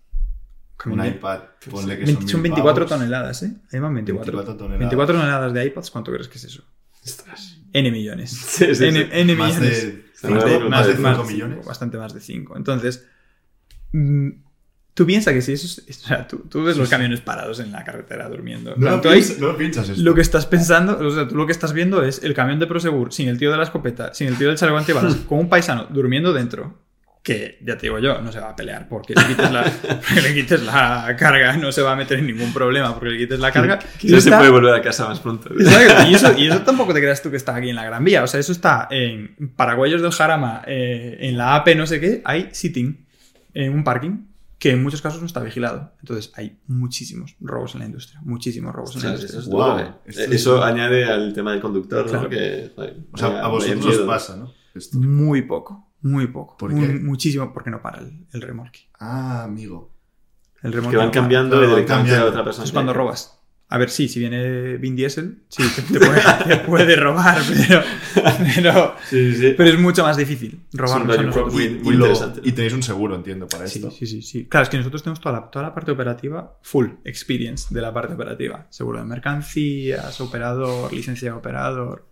Un iPad, ponle que 20 son, son mil 24 pavos. toneladas, ¿eh? Van 24. 24 toneladas. 24 toneladas de iPads, ¿cuánto crees que es eso? Ostras. N millones. Sí, sí, N, sí. N Más millones. de cinco- de- más de más 5 de millones. cinco, bastante más de 5. Entonces, mm, tú piensas que si eso es. O sea, tú, tú ves los camiones parados en la carretera durmiendo. No, lo piensas, no lo piensas esto. lo que estás pensando, o sea, tú lo que estás viendo es el camión de Prosegur sin el tío de la escopeta, sin el tío del chaleco antibalas, con un paisano durmiendo dentro. Que ya te digo yo, no se va a pelear porque le quites la, porque le quites la carga, no se va a meter en ningún problema porque le quites la carga. Quizás se Está- puede volver a casa más pronto. Exacto, Y eso, y eso tampoco te creas tú que está aquí en la Gran Vía. O sea, eso está en Paraguayos del Jarama, eh, en la AP no sé qué, hay sitting en un parking que en muchos casos no está vigilado. Entonces hay muchísimos robos en la industria. Muchísimos robos en la eso industria. es Wow, duro, ¿eh? esto Eh, es- Eso añade al tema del conductor, ¿no? Que, O sea, a vosotros os pasa, ¿no? Esto. Muy poco, muy poco. ¿Por Muy- qué? muchísimo porque no para el, el remolque. Ah, amigo. El remolque Que van no cambiando y directamente a otra persona. Es cuando robas. A ver, sí, si viene Vin Diesel, sí, te, te puede, te puede robar, pero, pero, Sí, sí, sí. pero es mucho más difícil Es un robarnos muy, Y, muy lo- interesante. y tenéis un seguro, entiendo, para Sí, esto. sí, sí, sí. Claro, es que nosotros tenemos toda la, toda la parte operativa, full experience de la parte operativa. Seguro de mercancías, operador, licencia de operador.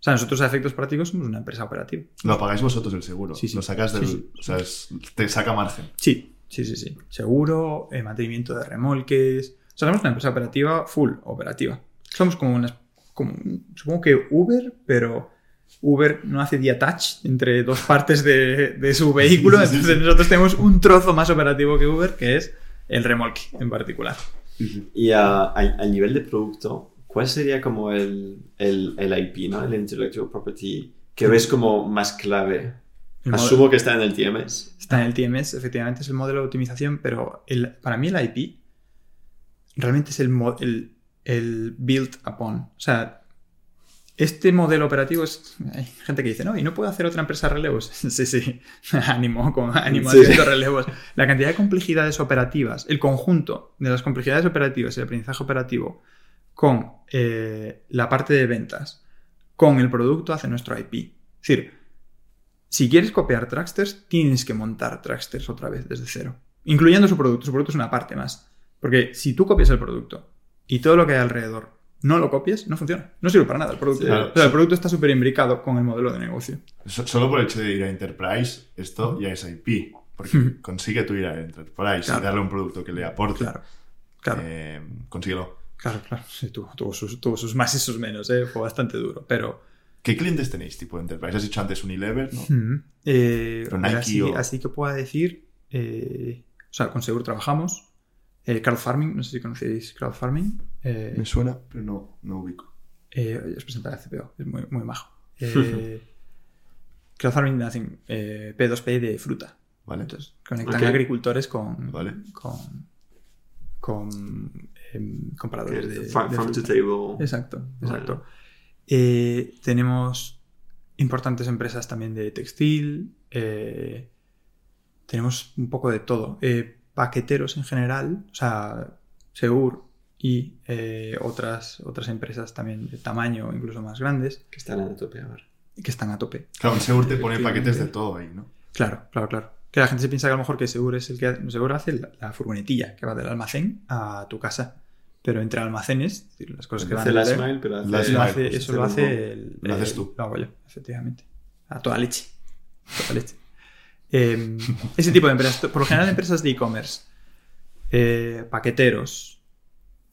O sea, nosotros a efectos prácticos somos una empresa operativa. Lo pagáis vosotros el seguro. Sí, sí. Lo sacas del. Sí, sí. O sea, es- te saca margen. Sí, sí, sí, sí. Seguro, eh, mantenimiento de remolques. O sea, somos una empresa operativa full operativa. Somos como una... Como, supongo que Uber, pero Uber no hace día touch entre dos partes de, de su vehículo. Sí, sí, sí, entonces sí. nosotros tenemos un trozo más operativo que Uber, que es el remolque en particular. Y a- al, al nivel de producto, ¿cuál sería como el, el, el IP, ¿no? el Intellectual Property, que ves como más clave? El Asumo que está en el TMS. Está en el TMS, efectivamente es el modelo de optimización, pero el- para mí el IP realmente es el, el, build upon. O sea, este modelo operativo es. Hay gente que dice, no, y no puedo hacer otra empresa relevos. sí, sí, ánimo, con ánimo Sí. haciendo relevos. La cantidad de complejidades operativas, el conjunto de las complejidades operativas y el aprendizaje operativo con eh, la parte de ventas, con el producto hace nuestro IP. Es decir, si quieres copiar Tracksters, tienes que montar Tracksters otra vez desde cero. Incluyendo su producto. Su producto es una parte más. Porque si tú copias el producto y todo lo que hay alrededor no lo copies, no funciona. No sirve para nada el producto. Sí. O sea, el producto está súper imbricado con el modelo de negocio. So- Solo por el hecho de ir a Enterprise, esto ya es IP. Porque consigue tú ir a Enterprise Claro. y darle un producto que le aporte. Claro. Claro. Eh, consíguelo. Claro, claro. Sí, tuvo, tuvo sus, tuvo sus más y sus menos, ¿eh? fue bastante duro. Pero ¿Qué clientes tenéis tipo de Enterprise? Has dicho antes Unilever, ¿no? Mm, eh, Nike así, o- así que pueda decir, eh, o sea, con Seguro trabajamos. Eh, crowdfarming, no sé si conocéis crowdfarming. Eh, Me suena, pero no, no ubico. eh, os presentaré a CPO, es muy, muy majo. Eh, crowdfarming hacen eh, P2P de fruta. ¿Vale? Entonces, conectan Ok. agricultores con, Vale. con, con em, compradores de, Farm, de farm to table. Exacto, exacto. Eh, tenemos importantes empresas también de textil. eh, tenemos un poco de todo. Eh, paqueteros en general, o sea, Segur y eh, otras, otras empresas también de tamaño incluso más grandes Que están a tope ahora. que están a tope. Claro, en Segur te pone paquetes de todo ahí, ¿no? Claro, claro, claro. Que la gente se piensa que a lo mejor que Segur es el que hace, Segur hace la, la furgonetilla que va del almacén a tu casa. Pero entre almacenes, es decir, las cosas que van Hace la smile, pero hace... Last lo Mile, hace- pues, eso lo este hace el, lo haces el- tú. Lo hago yo, efectivamente. A toda leche. A toda leche. Eh, ese tipo de empresas, por lo general empresas de e-commerce, eh, paqueteros,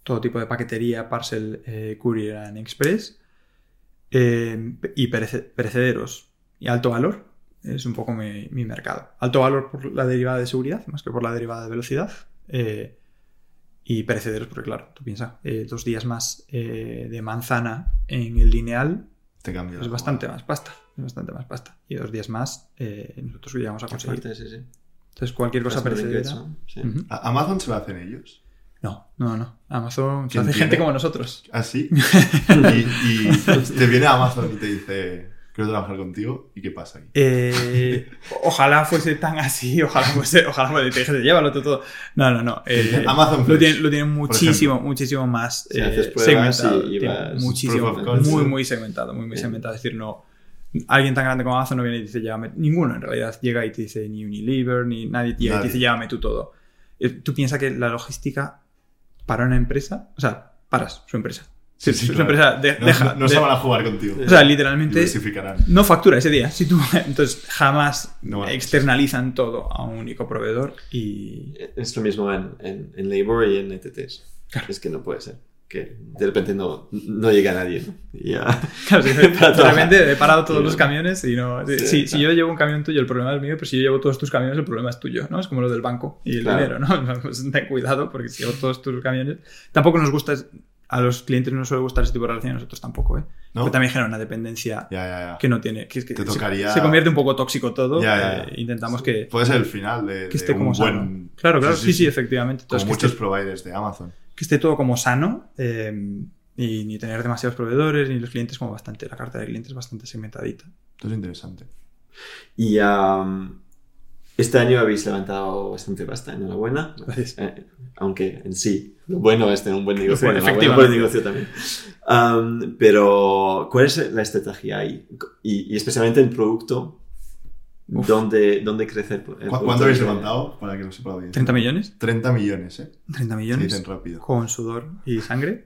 todo tipo de paquetería, parcel, eh, courier and express, eh, y perece- perecederos y alto valor, es un poco mi, mi mercado. Alto valor por la derivada de seguridad, más que por la derivada de velocidad. eh, y perecederos, porque claro, tú piensas, eh, dos días más eh, de manzana en el lineal Te cambia. es bastante más pasta. Es bastante más pasta. Y dos días más eh, nosotros llegamos a conseguir. Aparte, sí, sí. Entonces cualquier cosa perecedera. goods, ¿no? Sí. Ujú. ¿A- ¿Amazon se lo hacen ellos? No, no, no. Amazon se ¿Quién hace tiene? gente como nosotros. ¿Ah, sí? y, y te viene Amazon y te dice, quiero trabajar contigo, ¿y qué pasa aquí? Eh, ojalá fuese tan así, ojalá fuese, ojalá fuese, te dijese, llévalo todo. No, no, no. eh, Amazon lo Fresh, tienen, lo tienen muchísimo, muchísimo más Sí, eh, segmentado. y- y vas- muchísimo, muy, muy segmentado, muy, muy Bien. segmentado. Es decir, no. Alguien tan grande como Amazon no viene y dice, llévame. Ninguno en realidad llega y te dice ni Unilever, ni nadie llega y Nadie. te dice, llévame tú todo. Eh, Tú piensas que la logística para una empresa, o sea, paras su empresa. Sí, su sí, su claro. empresa de- No, deja. no- no de- se van a jugar contigo. o sea, literalmente no factura ese día. Si tú, entonces jamás No, externalizan todo a un único proveedor y Es lo mismo en, en, en Labor y en ETTs. Claro. Es que no puede ser. Que de repente no, no llega nadie. ya. Claro, sí, de repente he parado todos los camiones y no. Sí, si, si yo llevo un camión tuyo, el problema es mío, pero si yo llevo todos tus camiones, el problema es tuyo, ¿no? Es como lo del banco y el Claro. dinero, ¿no? Pues ten cuidado, porque si llevo todos tus camiones. Tampoco nos gusta. A los clientes no nos suele gustar ese tipo de relación, a nosotros tampoco, ¿eh? ¿No? Porque también genera una dependencia Ya, ya, ya. que no tiene. Que, es que Te se- tocaría- se, convierte un poco tóxico todo. Ya, ya, ya. eh, intentamos que, Puede ser el final de, que de esté un como sano. buen... Claro, claro, sí, sí, efectivamente. Entonces, muchos esté- providers de Amazon. que esté todo como sano eh, y ni tener demasiados proveedores ni los clientes como bastante, la carta de clientes bastante segmentadita. Esto es interesante. Y um, este año habéis levantado bastante pasta. Enhorabuena. Gracias. Eh, aunque en sí, lo bueno es tener un buen negocio. Bueno, efectivamente. negocio también. Um, pero, ¿cuál es la estrategia ahí? Y, y especialmente el producto. ¿Dónde, ¿Dónde crecer? el. ¿Cuánto habéis levantado? Para que lo sepa audiencia. ¿30 millones? 30 millones, ¿eh? 30 Se millones dicen rápido. con sudor y sangre.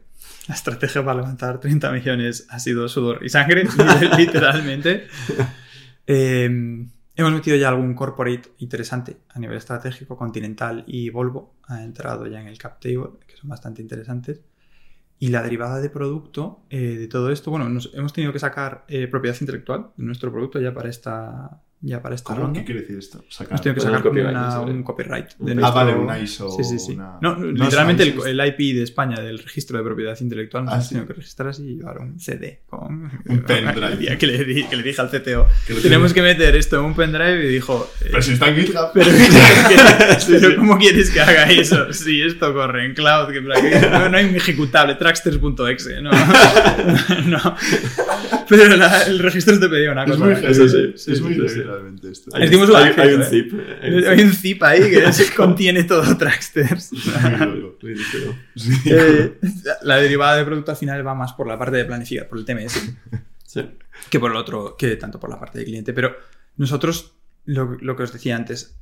La estrategia para levantar 30 millones ha sido sudor y sangre, literalmente. Eh, hemos metido ya algún corporate interesante a nivel estratégico. Continental y Volvo ha entrado ya en el cap table, que son bastante interesantes. Y la derivada de producto eh, de todo esto, bueno, hemos tenido que sacar eh, propiedad intelectual de nuestro producto ya para esta, ya para esta ¿Cómo? ronda. ¿Qué quiere decir esto? Sacar. Tenido que sacar copyright, una- un copyright. De Ah, nuestro... vale, una ISO, Sí, sí, sí. una- No, no es literalmente el, IP de España del registro de propiedad intelectual nos Ah, sí. que registrar así y llevar un CD con Un pendrive. Que le, di- que le dije al CTO, Que tenemos que meter esto en un pendrive y dijo, eh, Pero si está en GitHub. pero, pero ¿cómo quieres que haga eso? Si esto corre en cloud, que no, no hay un ejecutable, tracksters.exe, no, no. Pero la- el registro te pedía una Es cosa. muy ¿eh? heavy, Eso sí, es sí, muy sí, heavy sí. realmente esto. Hay, un- un hay- hay un acceso, zip. hay un Hay un zip ahí que contiene todo Tracksters. Muy. Eh, la derivada de producto al final va más por la parte de planificar, por el TMS, Sí. que por el otro, que tanto por la parte de cliente. Pero nosotros, lo, lo que os decía antes,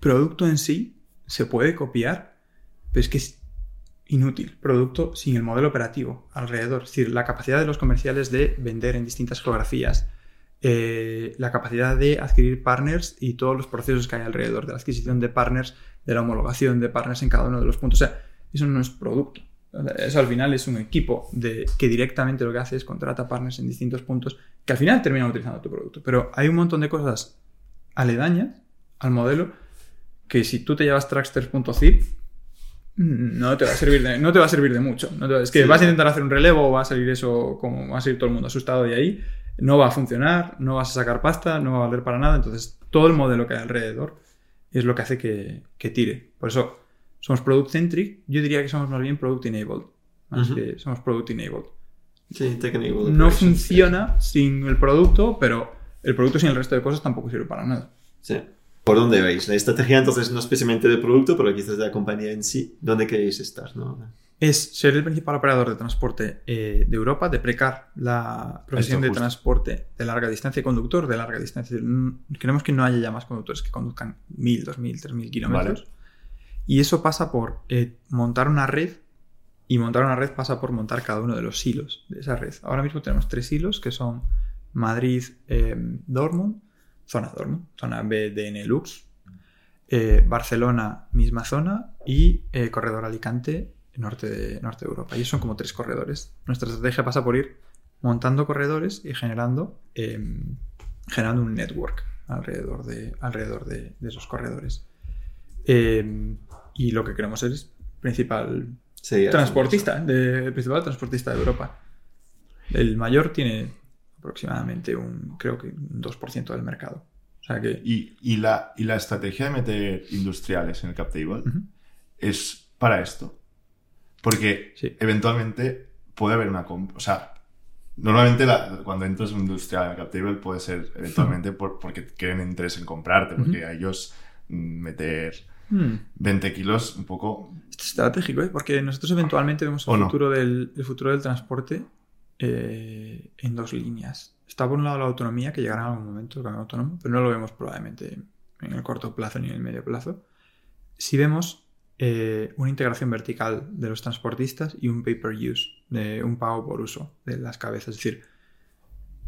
producto en sí se puede copiar, pero es que es inútil. Producto sin el modelo operativo alrededor. Es decir, la capacidad de los comerciales de vender en distintas geografías, eh, la capacidad de adquirir partners y todos los procesos que hay alrededor de la adquisición de partners, de la homologación de partners en cada uno de los puntos. O sea, eso no es producto. Eso al final es un equipo de, que directamente lo que hace es contrata partners en distintos puntos que al final terminan utilizando tu producto. Pero hay un montón de cosas aledañas al modelo que si tú te llevas tracksters.zip no te va a servir de, no te va a servir de mucho. No te es que Sí. vas a intentar hacer un relevo, va a salir eso como va a salir todo el mundo asustado de ahí, no va a funcionar, no vas a sacar pasta, no va a valer para nada. Entonces, todo el modelo que hay alrededor es lo que hace que, que tire. Por eso somos product centric. Yo diría que somos más bien product enabled. Más que somos product enabled. Sí, technical No funciona sin el producto, pero el producto sin el resto de cosas tampoco sirve para nada. Sí. ¿Por dónde vais? La estrategia entonces no especialmente de producto, pero quizás de la compañía en sí. ¿Dónde queréis estar? ¿no? es ser el principal operador de transporte eh, de Europa, de precar la profesión de transporte de larga distancia y conductor de larga distancia. Mm, Queremos que no haya ya más conductores que conduzcan 1000, 2000, 3000 kilómetros. Y eso pasa por eh, montar una red y montar una red pasa por montar cada uno de los hilos de esa red. Ahora mismo tenemos tres hilos que son Madrid, eh, Dortmund, zona Dortmund, zona BDN Lux, eh, Barcelona, misma zona, y eh, Corredor Alicante, norte de, norte de Europa. Y son como tres corredores. Nuestra estrategia pasa por ir montando corredores y generando, eh, generando un network alrededor de, alrededor de, de esos corredores. Eh, y lo que queremos es principal transportista, de, principal transportista de Europa. El mayor tiene aproximadamente un, creo que un 2% del mercado. O sea que... Y, y la, y la estrategia de meter industriales en el cap table Ujú. es para esto. Porque Sí. eventualmente puede haber una compra. O sea, normalmente la- cuando entras un industrial en el cap table puede ser eventualmente por- porque quieren interés en comprarte, porque a ellos mm, meter Hmm. 20 kilos un poco. Esto es estratégico, ¿eh? porque nosotros eventualmente vemos ¿O el, no? futuro, del, el futuro del transporte eh, en dos líneas. Está por un lado la autonomía, que llegará en algún momento, el autónomo, pero no lo vemos probablemente en el corto plazo ni en el medio plazo. Si vemos eh, una integración vertical de los transportistas y un pay-per-use, de un pago por uso de las cabezas. Es decir,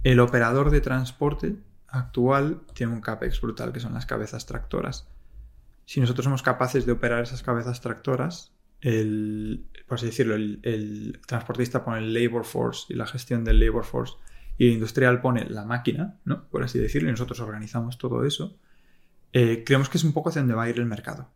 el operador de transporte actual tiene un CAPEX brutal, que son las cabezas tractoras si nosotros somos capaces de operar esas cabezas tractoras, el, por así decirlo, el, el transportista pone el labor force y la gestión del labor force y el industrial pone la máquina, ¿no? por así decirlo, y nosotros organizamos todo eso, eh, creemos que es un poco hacia donde va a ir el mercado.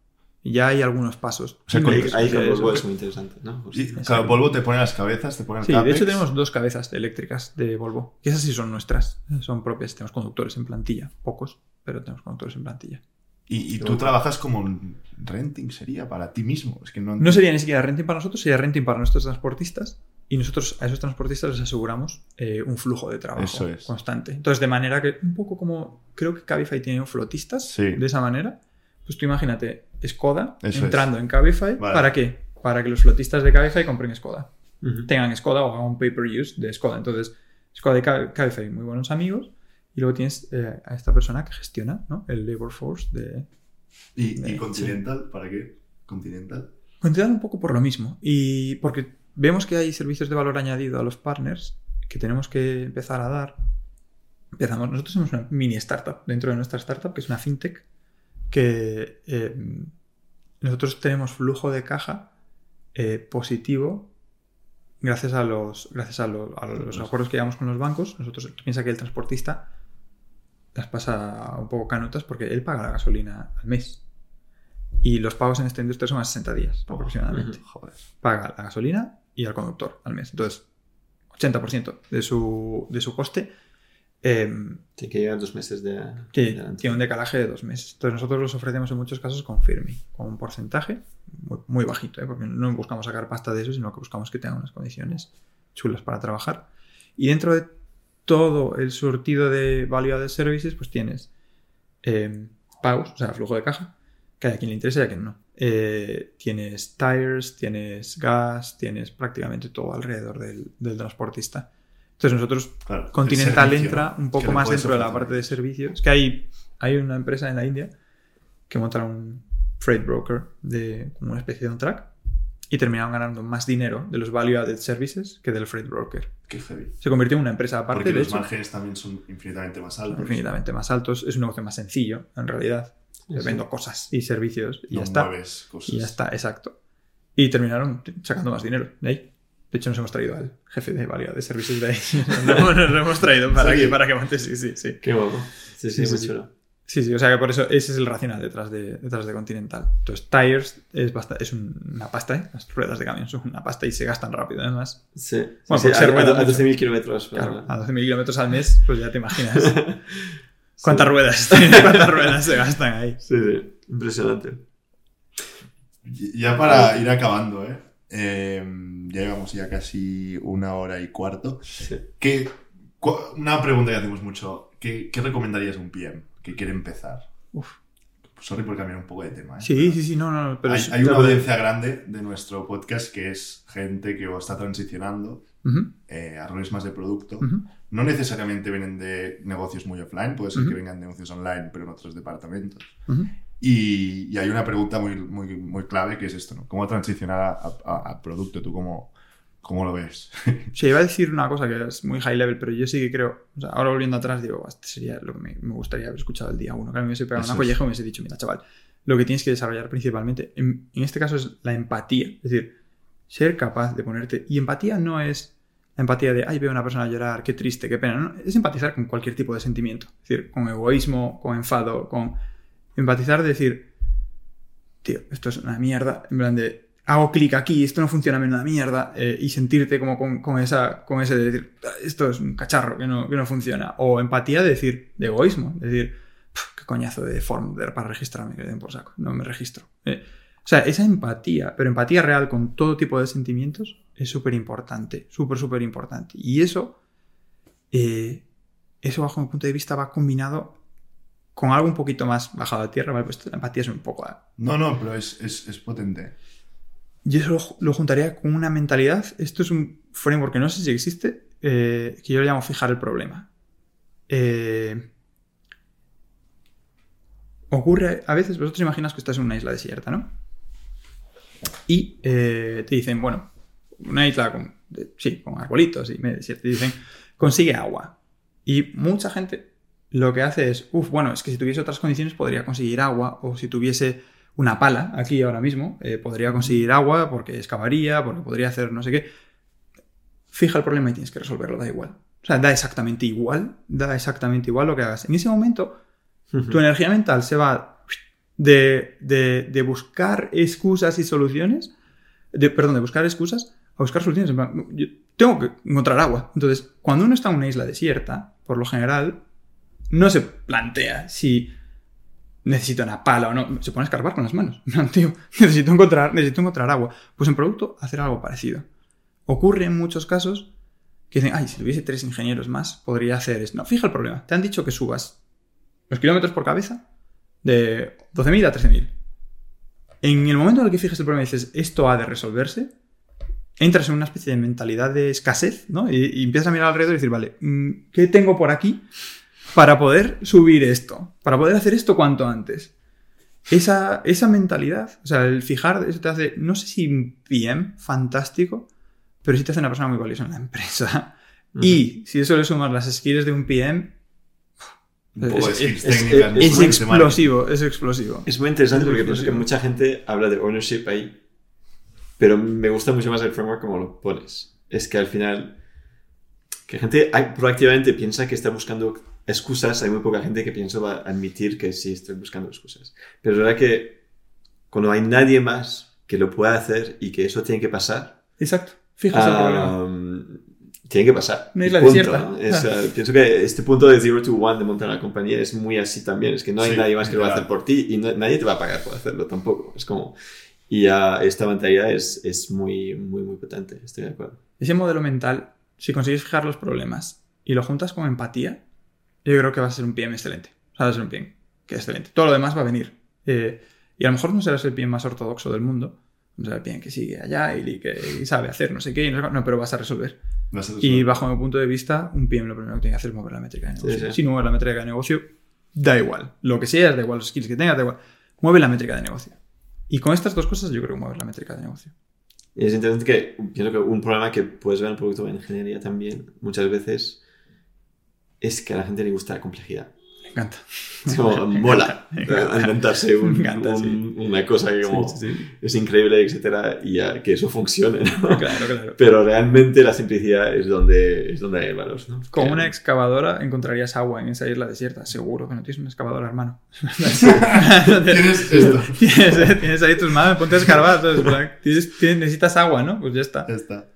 Ya hay algunos pasos. O sea, Ahí, con- ahí con Volvo es muy interesante, ¿no? Pues, Y, claro, Volvo te pone las cabezas, te pone el Sí, de hecho tenemos dos cabezas eléctricas de Volvo, que esas sí son nuestras, son propias, tenemos conductores en plantilla, pocos, pero tenemos conductores en plantilla. Y, y tú trabajas como renting, sería para ti mismo. Es que no, No sería ni siquiera renting para nosotros, sería renting para nuestros transportistas. Y nosotros a esos transportistas les aseguramos eh, un flujo de trabajo Eso es. constante. Entonces, de manera que, un poco como creo que Cabify tiene flotistas, Sí. de esa manera, pues tú imagínate Skoda Eso entrando en Cabify. Vale. ¿Para qué? Para que los flotistas de Cabify compren Skoda. Ujú. Tengan Skoda o hagan un pay-per-use de Skoda. Entonces, Skoda y Ca- Cabify, muy buenos amigos. Y luego tienes eh, a esta persona que gestiona ¿no? el labor force de, ¿Y, y Sí. Continental? ¿Para qué? Continental. Continuando un poco por lo mismo. Y porque vemos que hay servicios de valor añadido a los partners que tenemos que empezar a dar. Empezamos, nosotros somos una mini startup dentro de nuestra startup, que es una fintech, que eh, nosotros tenemos flujo de caja eh, positivo gracias a los, gracias a, lo- a los acuerdos que llevamos con los bancos. Nosotros piensa que el transportista las pasa un poco canutas porque él paga la gasolina al mes. Y los pagos en esta industria son a 60 días aproximadamente. Joder. Paga la gasolina y al conductor al mes. Entonces, 80% de su, de su coste eh, Tiene que llegar dos meses de. Garantía. tiene un decalaje de dos meses. Entonces nosotros los ofrecemos en muchos casos con Firmi, con un porcentaje muy, muy bajito, ¿eh? porque no buscamos sacar pasta de eso, sino que buscamos que tengan unas condiciones chulas para trabajar. Y dentro de todo el surtido de value added services, pues tienes eh, pagos, o sea, flujo de caja, que hay a quien le interesa y a quien no. Eh, tienes tires, tienes gas, tienes prácticamente todo alrededor del, del transportista. Entonces nosotros Claro, Continental servicio, entra un poco más dentro de la parte de servicios. Es que hay, hay una empresa en la India que montaron un freight broker de como una especie de un track y terminaron ganando más dinero de los value added services que del freight broker. Qué heavy. Se convirtió en una empresa aparte, Porque de los hecho, márgenes también son infinitamente más altos. infinitamente más altos. Es un negocio más sencillo, en realidad. Sí, vendo cosas y servicios y no ya está. mueves cosas. Y ya está, exacto. Y terminaron sacando más dinero de ahí. De hecho, nos hemos traído al jefe de variedad de servicios de ahí. nos lo hemos traído para, Sí. que, para que monte, sí, sí, sí. Qué guapo. Sí, sí, Sí, muy sí, sí. chulo. Sí, sí, o sea que por eso ese es el racional detrás de, detrás de Continental. Entonces, Tires es, basta- es un- una pasta, ¿eh? Las ruedas de camión son una pasta y se gastan rápido, además. Sí, Bueno, sí, por ser a, a, a mucho. 12.000 kilómetros. Claro, para- a 12.000 kilómetros al mes, pues ya te imaginas cuántas ruedas, cuántas ruedas se gastan ahí. Sí, sí, impresionante. Ya para ir acabando, ¿eh? Eh, ya llevamos ya casi una hora y cuarto. Sí. ¿Qué, cu- una pregunta que hacemos mucho. ¿Qué, qué recomendarías a un PM que quiere empezar? Uf. Sorry por cambiar un poco de tema. ¿eh? Sí, sí, sí, no, no, pero hay, una audiencia grande de nuestro podcast que es gente que o está transicionando eh, a roles más de producto. No necesariamente vienen de negocios muy offline, puede ser que vengan de negocios online, pero en otros departamentos. Y, y hay una pregunta muy, muy, muy clave que es esto, ¿no? ¿Cómo transicionar a, a- a producto? ¿Tú cómo, cómo lo ves? Sí, iba a decir una cosa que es muy high level, pero yo sí que creo, o sea, ahora volviendo atrás, digo, este sería lo que me, me gustaría haber escuchado el día uno, que a mí me hubiese pegado Eso una colleja y me hubiese dicho, mira, chaval, lo que tienes que desarrollar principalmente, en, en este caso es la empatía, es decir, ser capaz de ponerte, y empatía no es la empatía de, ay, veo a una persona llorar, qué triste, qué pena, no, es empatizar con cualquier tipo de sentimiento, es decir, con egoísmo, con enfado, con empatizar de decir, tío, esto es una mierda, en plan de, hago clic aquí, esto no funciona, me una mierda, eh, y sentirte como con, con esa, con ese de decir, "Ah, esto es un cacharro que no, que no funciona. O empatía de decir, de egoísmo, de decir, "Pf, qué coñazo de form para registrarme, que den por saco, no me registro. Eh, o sea, esa empatía, pero empatía real con todo tipo de sentimientos, es súper importante, súper, súper importante. Y eso, eh, eso bajo mi punto de vista va combinado con algo un poquito más bajado a tierra, ¿vale? Pues la empatía es un poco No, no, pero es, es, es potente. Yo eso lo, juntaría con una mentalidad. Esto es un framework que no sé si existe, eh, que yo le llamo fijar el problema. Eh, ocurre a veces, vosotros imaginas que estás en una isla desierta, ¿no? Y eh, te dicen, bueno, una isla con, sí, con arbolitos y medio desierto, y dicen, consigue agua. Y mucha gente lo que hace es, uff, bueno, es que si tuviese otras condiciones podría conseguir agua, o si tuviese una pala aquí ahora mismo, eh, podría conseguir agua porque excavaría, porque podría hacer no sé qué. Fija el problema y tienes que resolverlo, da igual. O sea, da exactamente igual, da exactamente igual lo que hagas. En ese momento, tu energía mental se va de, de- de buscar excusas y soluciones, de, perdón, de buscar excusas a buscar soluciones. Yo tengo que encontrar agua. Entonces, cuando uno está en una isla desierta, por lo general, no se plantea si necesito una pala o no. Se pone a escarbar con las manos. Plan, Tío, necesito encontrar, necesito encontrar agua. Pues en producto, hacer algo parecido. Ocurre en muchos casos que dicen, ay, si tuviese tres ingenieros más, podría hacer esto. No, fija el problema. Te han dicho que subas los kilómetros por cabeza de 12.000 a 13.000. En el momento en el que fijas el problema y dices, esto ha de resolverse, entras en una especie de mentalidad de escasez, ¿no? Y, y empiezas a mirar alrededor y decir, vale, mm, ¿qué tengo por aquí para poder subir esto? Para poder hacer esto cuanto antes. Esa, esa mentalidad, o sea, el fijar, eso te hace, no sé si un PM fantástico, pero sí te hace una persona muy valiosa en la empresa. Y si eso le sumas las skills de un PM, Es- es- es explosivo, es explosivo. Es muy interesante Es porque pienso que explosivo. mucha gente habla de ownership ahí, pero me gusta mucho más el framework como lo pones. Es que al final, que gente proactivamente piensa que está buscando excusas, hay muy poca gente que piensa va a admitir que sí estoy buscando excusas. Pero es verdad que cuando hay nadie más que lo pueda hacer y que eso tiene que pasar, Exacto. Problema. um, tiene que pasar. Y isla punto, desierta. ¿no? Es, uh, pienso que este punto de zero to one de montar una compañía es muy así también. Es que no hay Sí, nadie más que lo va a hacer por ti y no- nadie te va a pagar por hacerlo tampoco. Es como. Y uh, esta mentalidad es, es muy, muy, muy potente. Estoy de acuerdo. Ese modelo mental, si consigues fijar los problemas y lo juntas con empatía, yo creo que va a ser un PM excelente. Va a ser un PM que es excelente. Todo lo demás va a venir. Eh, y a lo mejor no serás el PM más ortodoxo del mundo. No será el PM que sigue allá y que y sabe hacer no sé qué. y no, no, pero vas a resolver. Vas a Y resolver. bajo mi punto de vista, un PM lo primero que tiene que hacer es mover la métrica de negocio. Sí, sí. Si no mueves la métrica de negocio, da igual. Lo que seas, da igual los skills que tengas, da igual. Mueve la métrica de negocio. Y con estas dos cosas yo creo que mueves la métrica de negocio. Y es interesante que pienso que un problema que puedes ver en el producto de ingeniería también muchas veces es que a la gente le gusta la complejidad. Me encanta. Es como, mola Me encanta. inventarse un- Me encanta, un- sí. una cosa que como Sí, sí, es increíble, etcétera, y ya que eso funcione, ¿no? Claro, claro. Pero realmente la simplicidad es donde, es donde hay el valor, ¿no? Con Que- una excavadora encontrarías agua en esa isla desierta. Seguro que no tienes una excavadora, hermano. Tienes esto. tienes, tienes ahí tus manos, ponte a escarbar. entonces, tienes- tienes- necesitas agua, ¿no? Pues ya está. Ya está.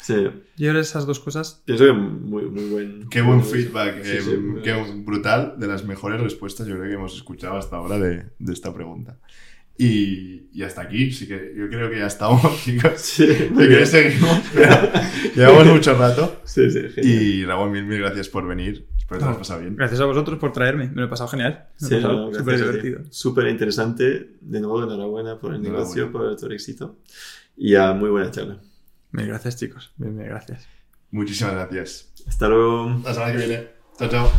Sí, Yo ahora esas dos cosas. pienso que muy, muy buen... Qué buen feedback, Sí, eh, sí, qué bien. brutal, de las mejores respuestas yo creo que hemos escuchado hasta ahora de, de esta pregunta. Y, y hasta aquí, sí que yo creo que ya estamos, chicos. Sí, seguimos, pero llevamos mucho rato. Sí, sí, genial. Y Raúl, mil, mil gracias por venir. Espero que te lo pasado bien. Gracias a vosotros por traerme. Me lo he pasado genial. Me Sí, no, súper divertido. Súper interesante. De nuevo, enhorabuena por el Enhorabuena. negocio, por tu éxito. Y a muy buena charla. Mil gracias, chicos. Mil, mil gracias. Muchísimas gracias. Hasta luego. La semana que viene. Chao, chao.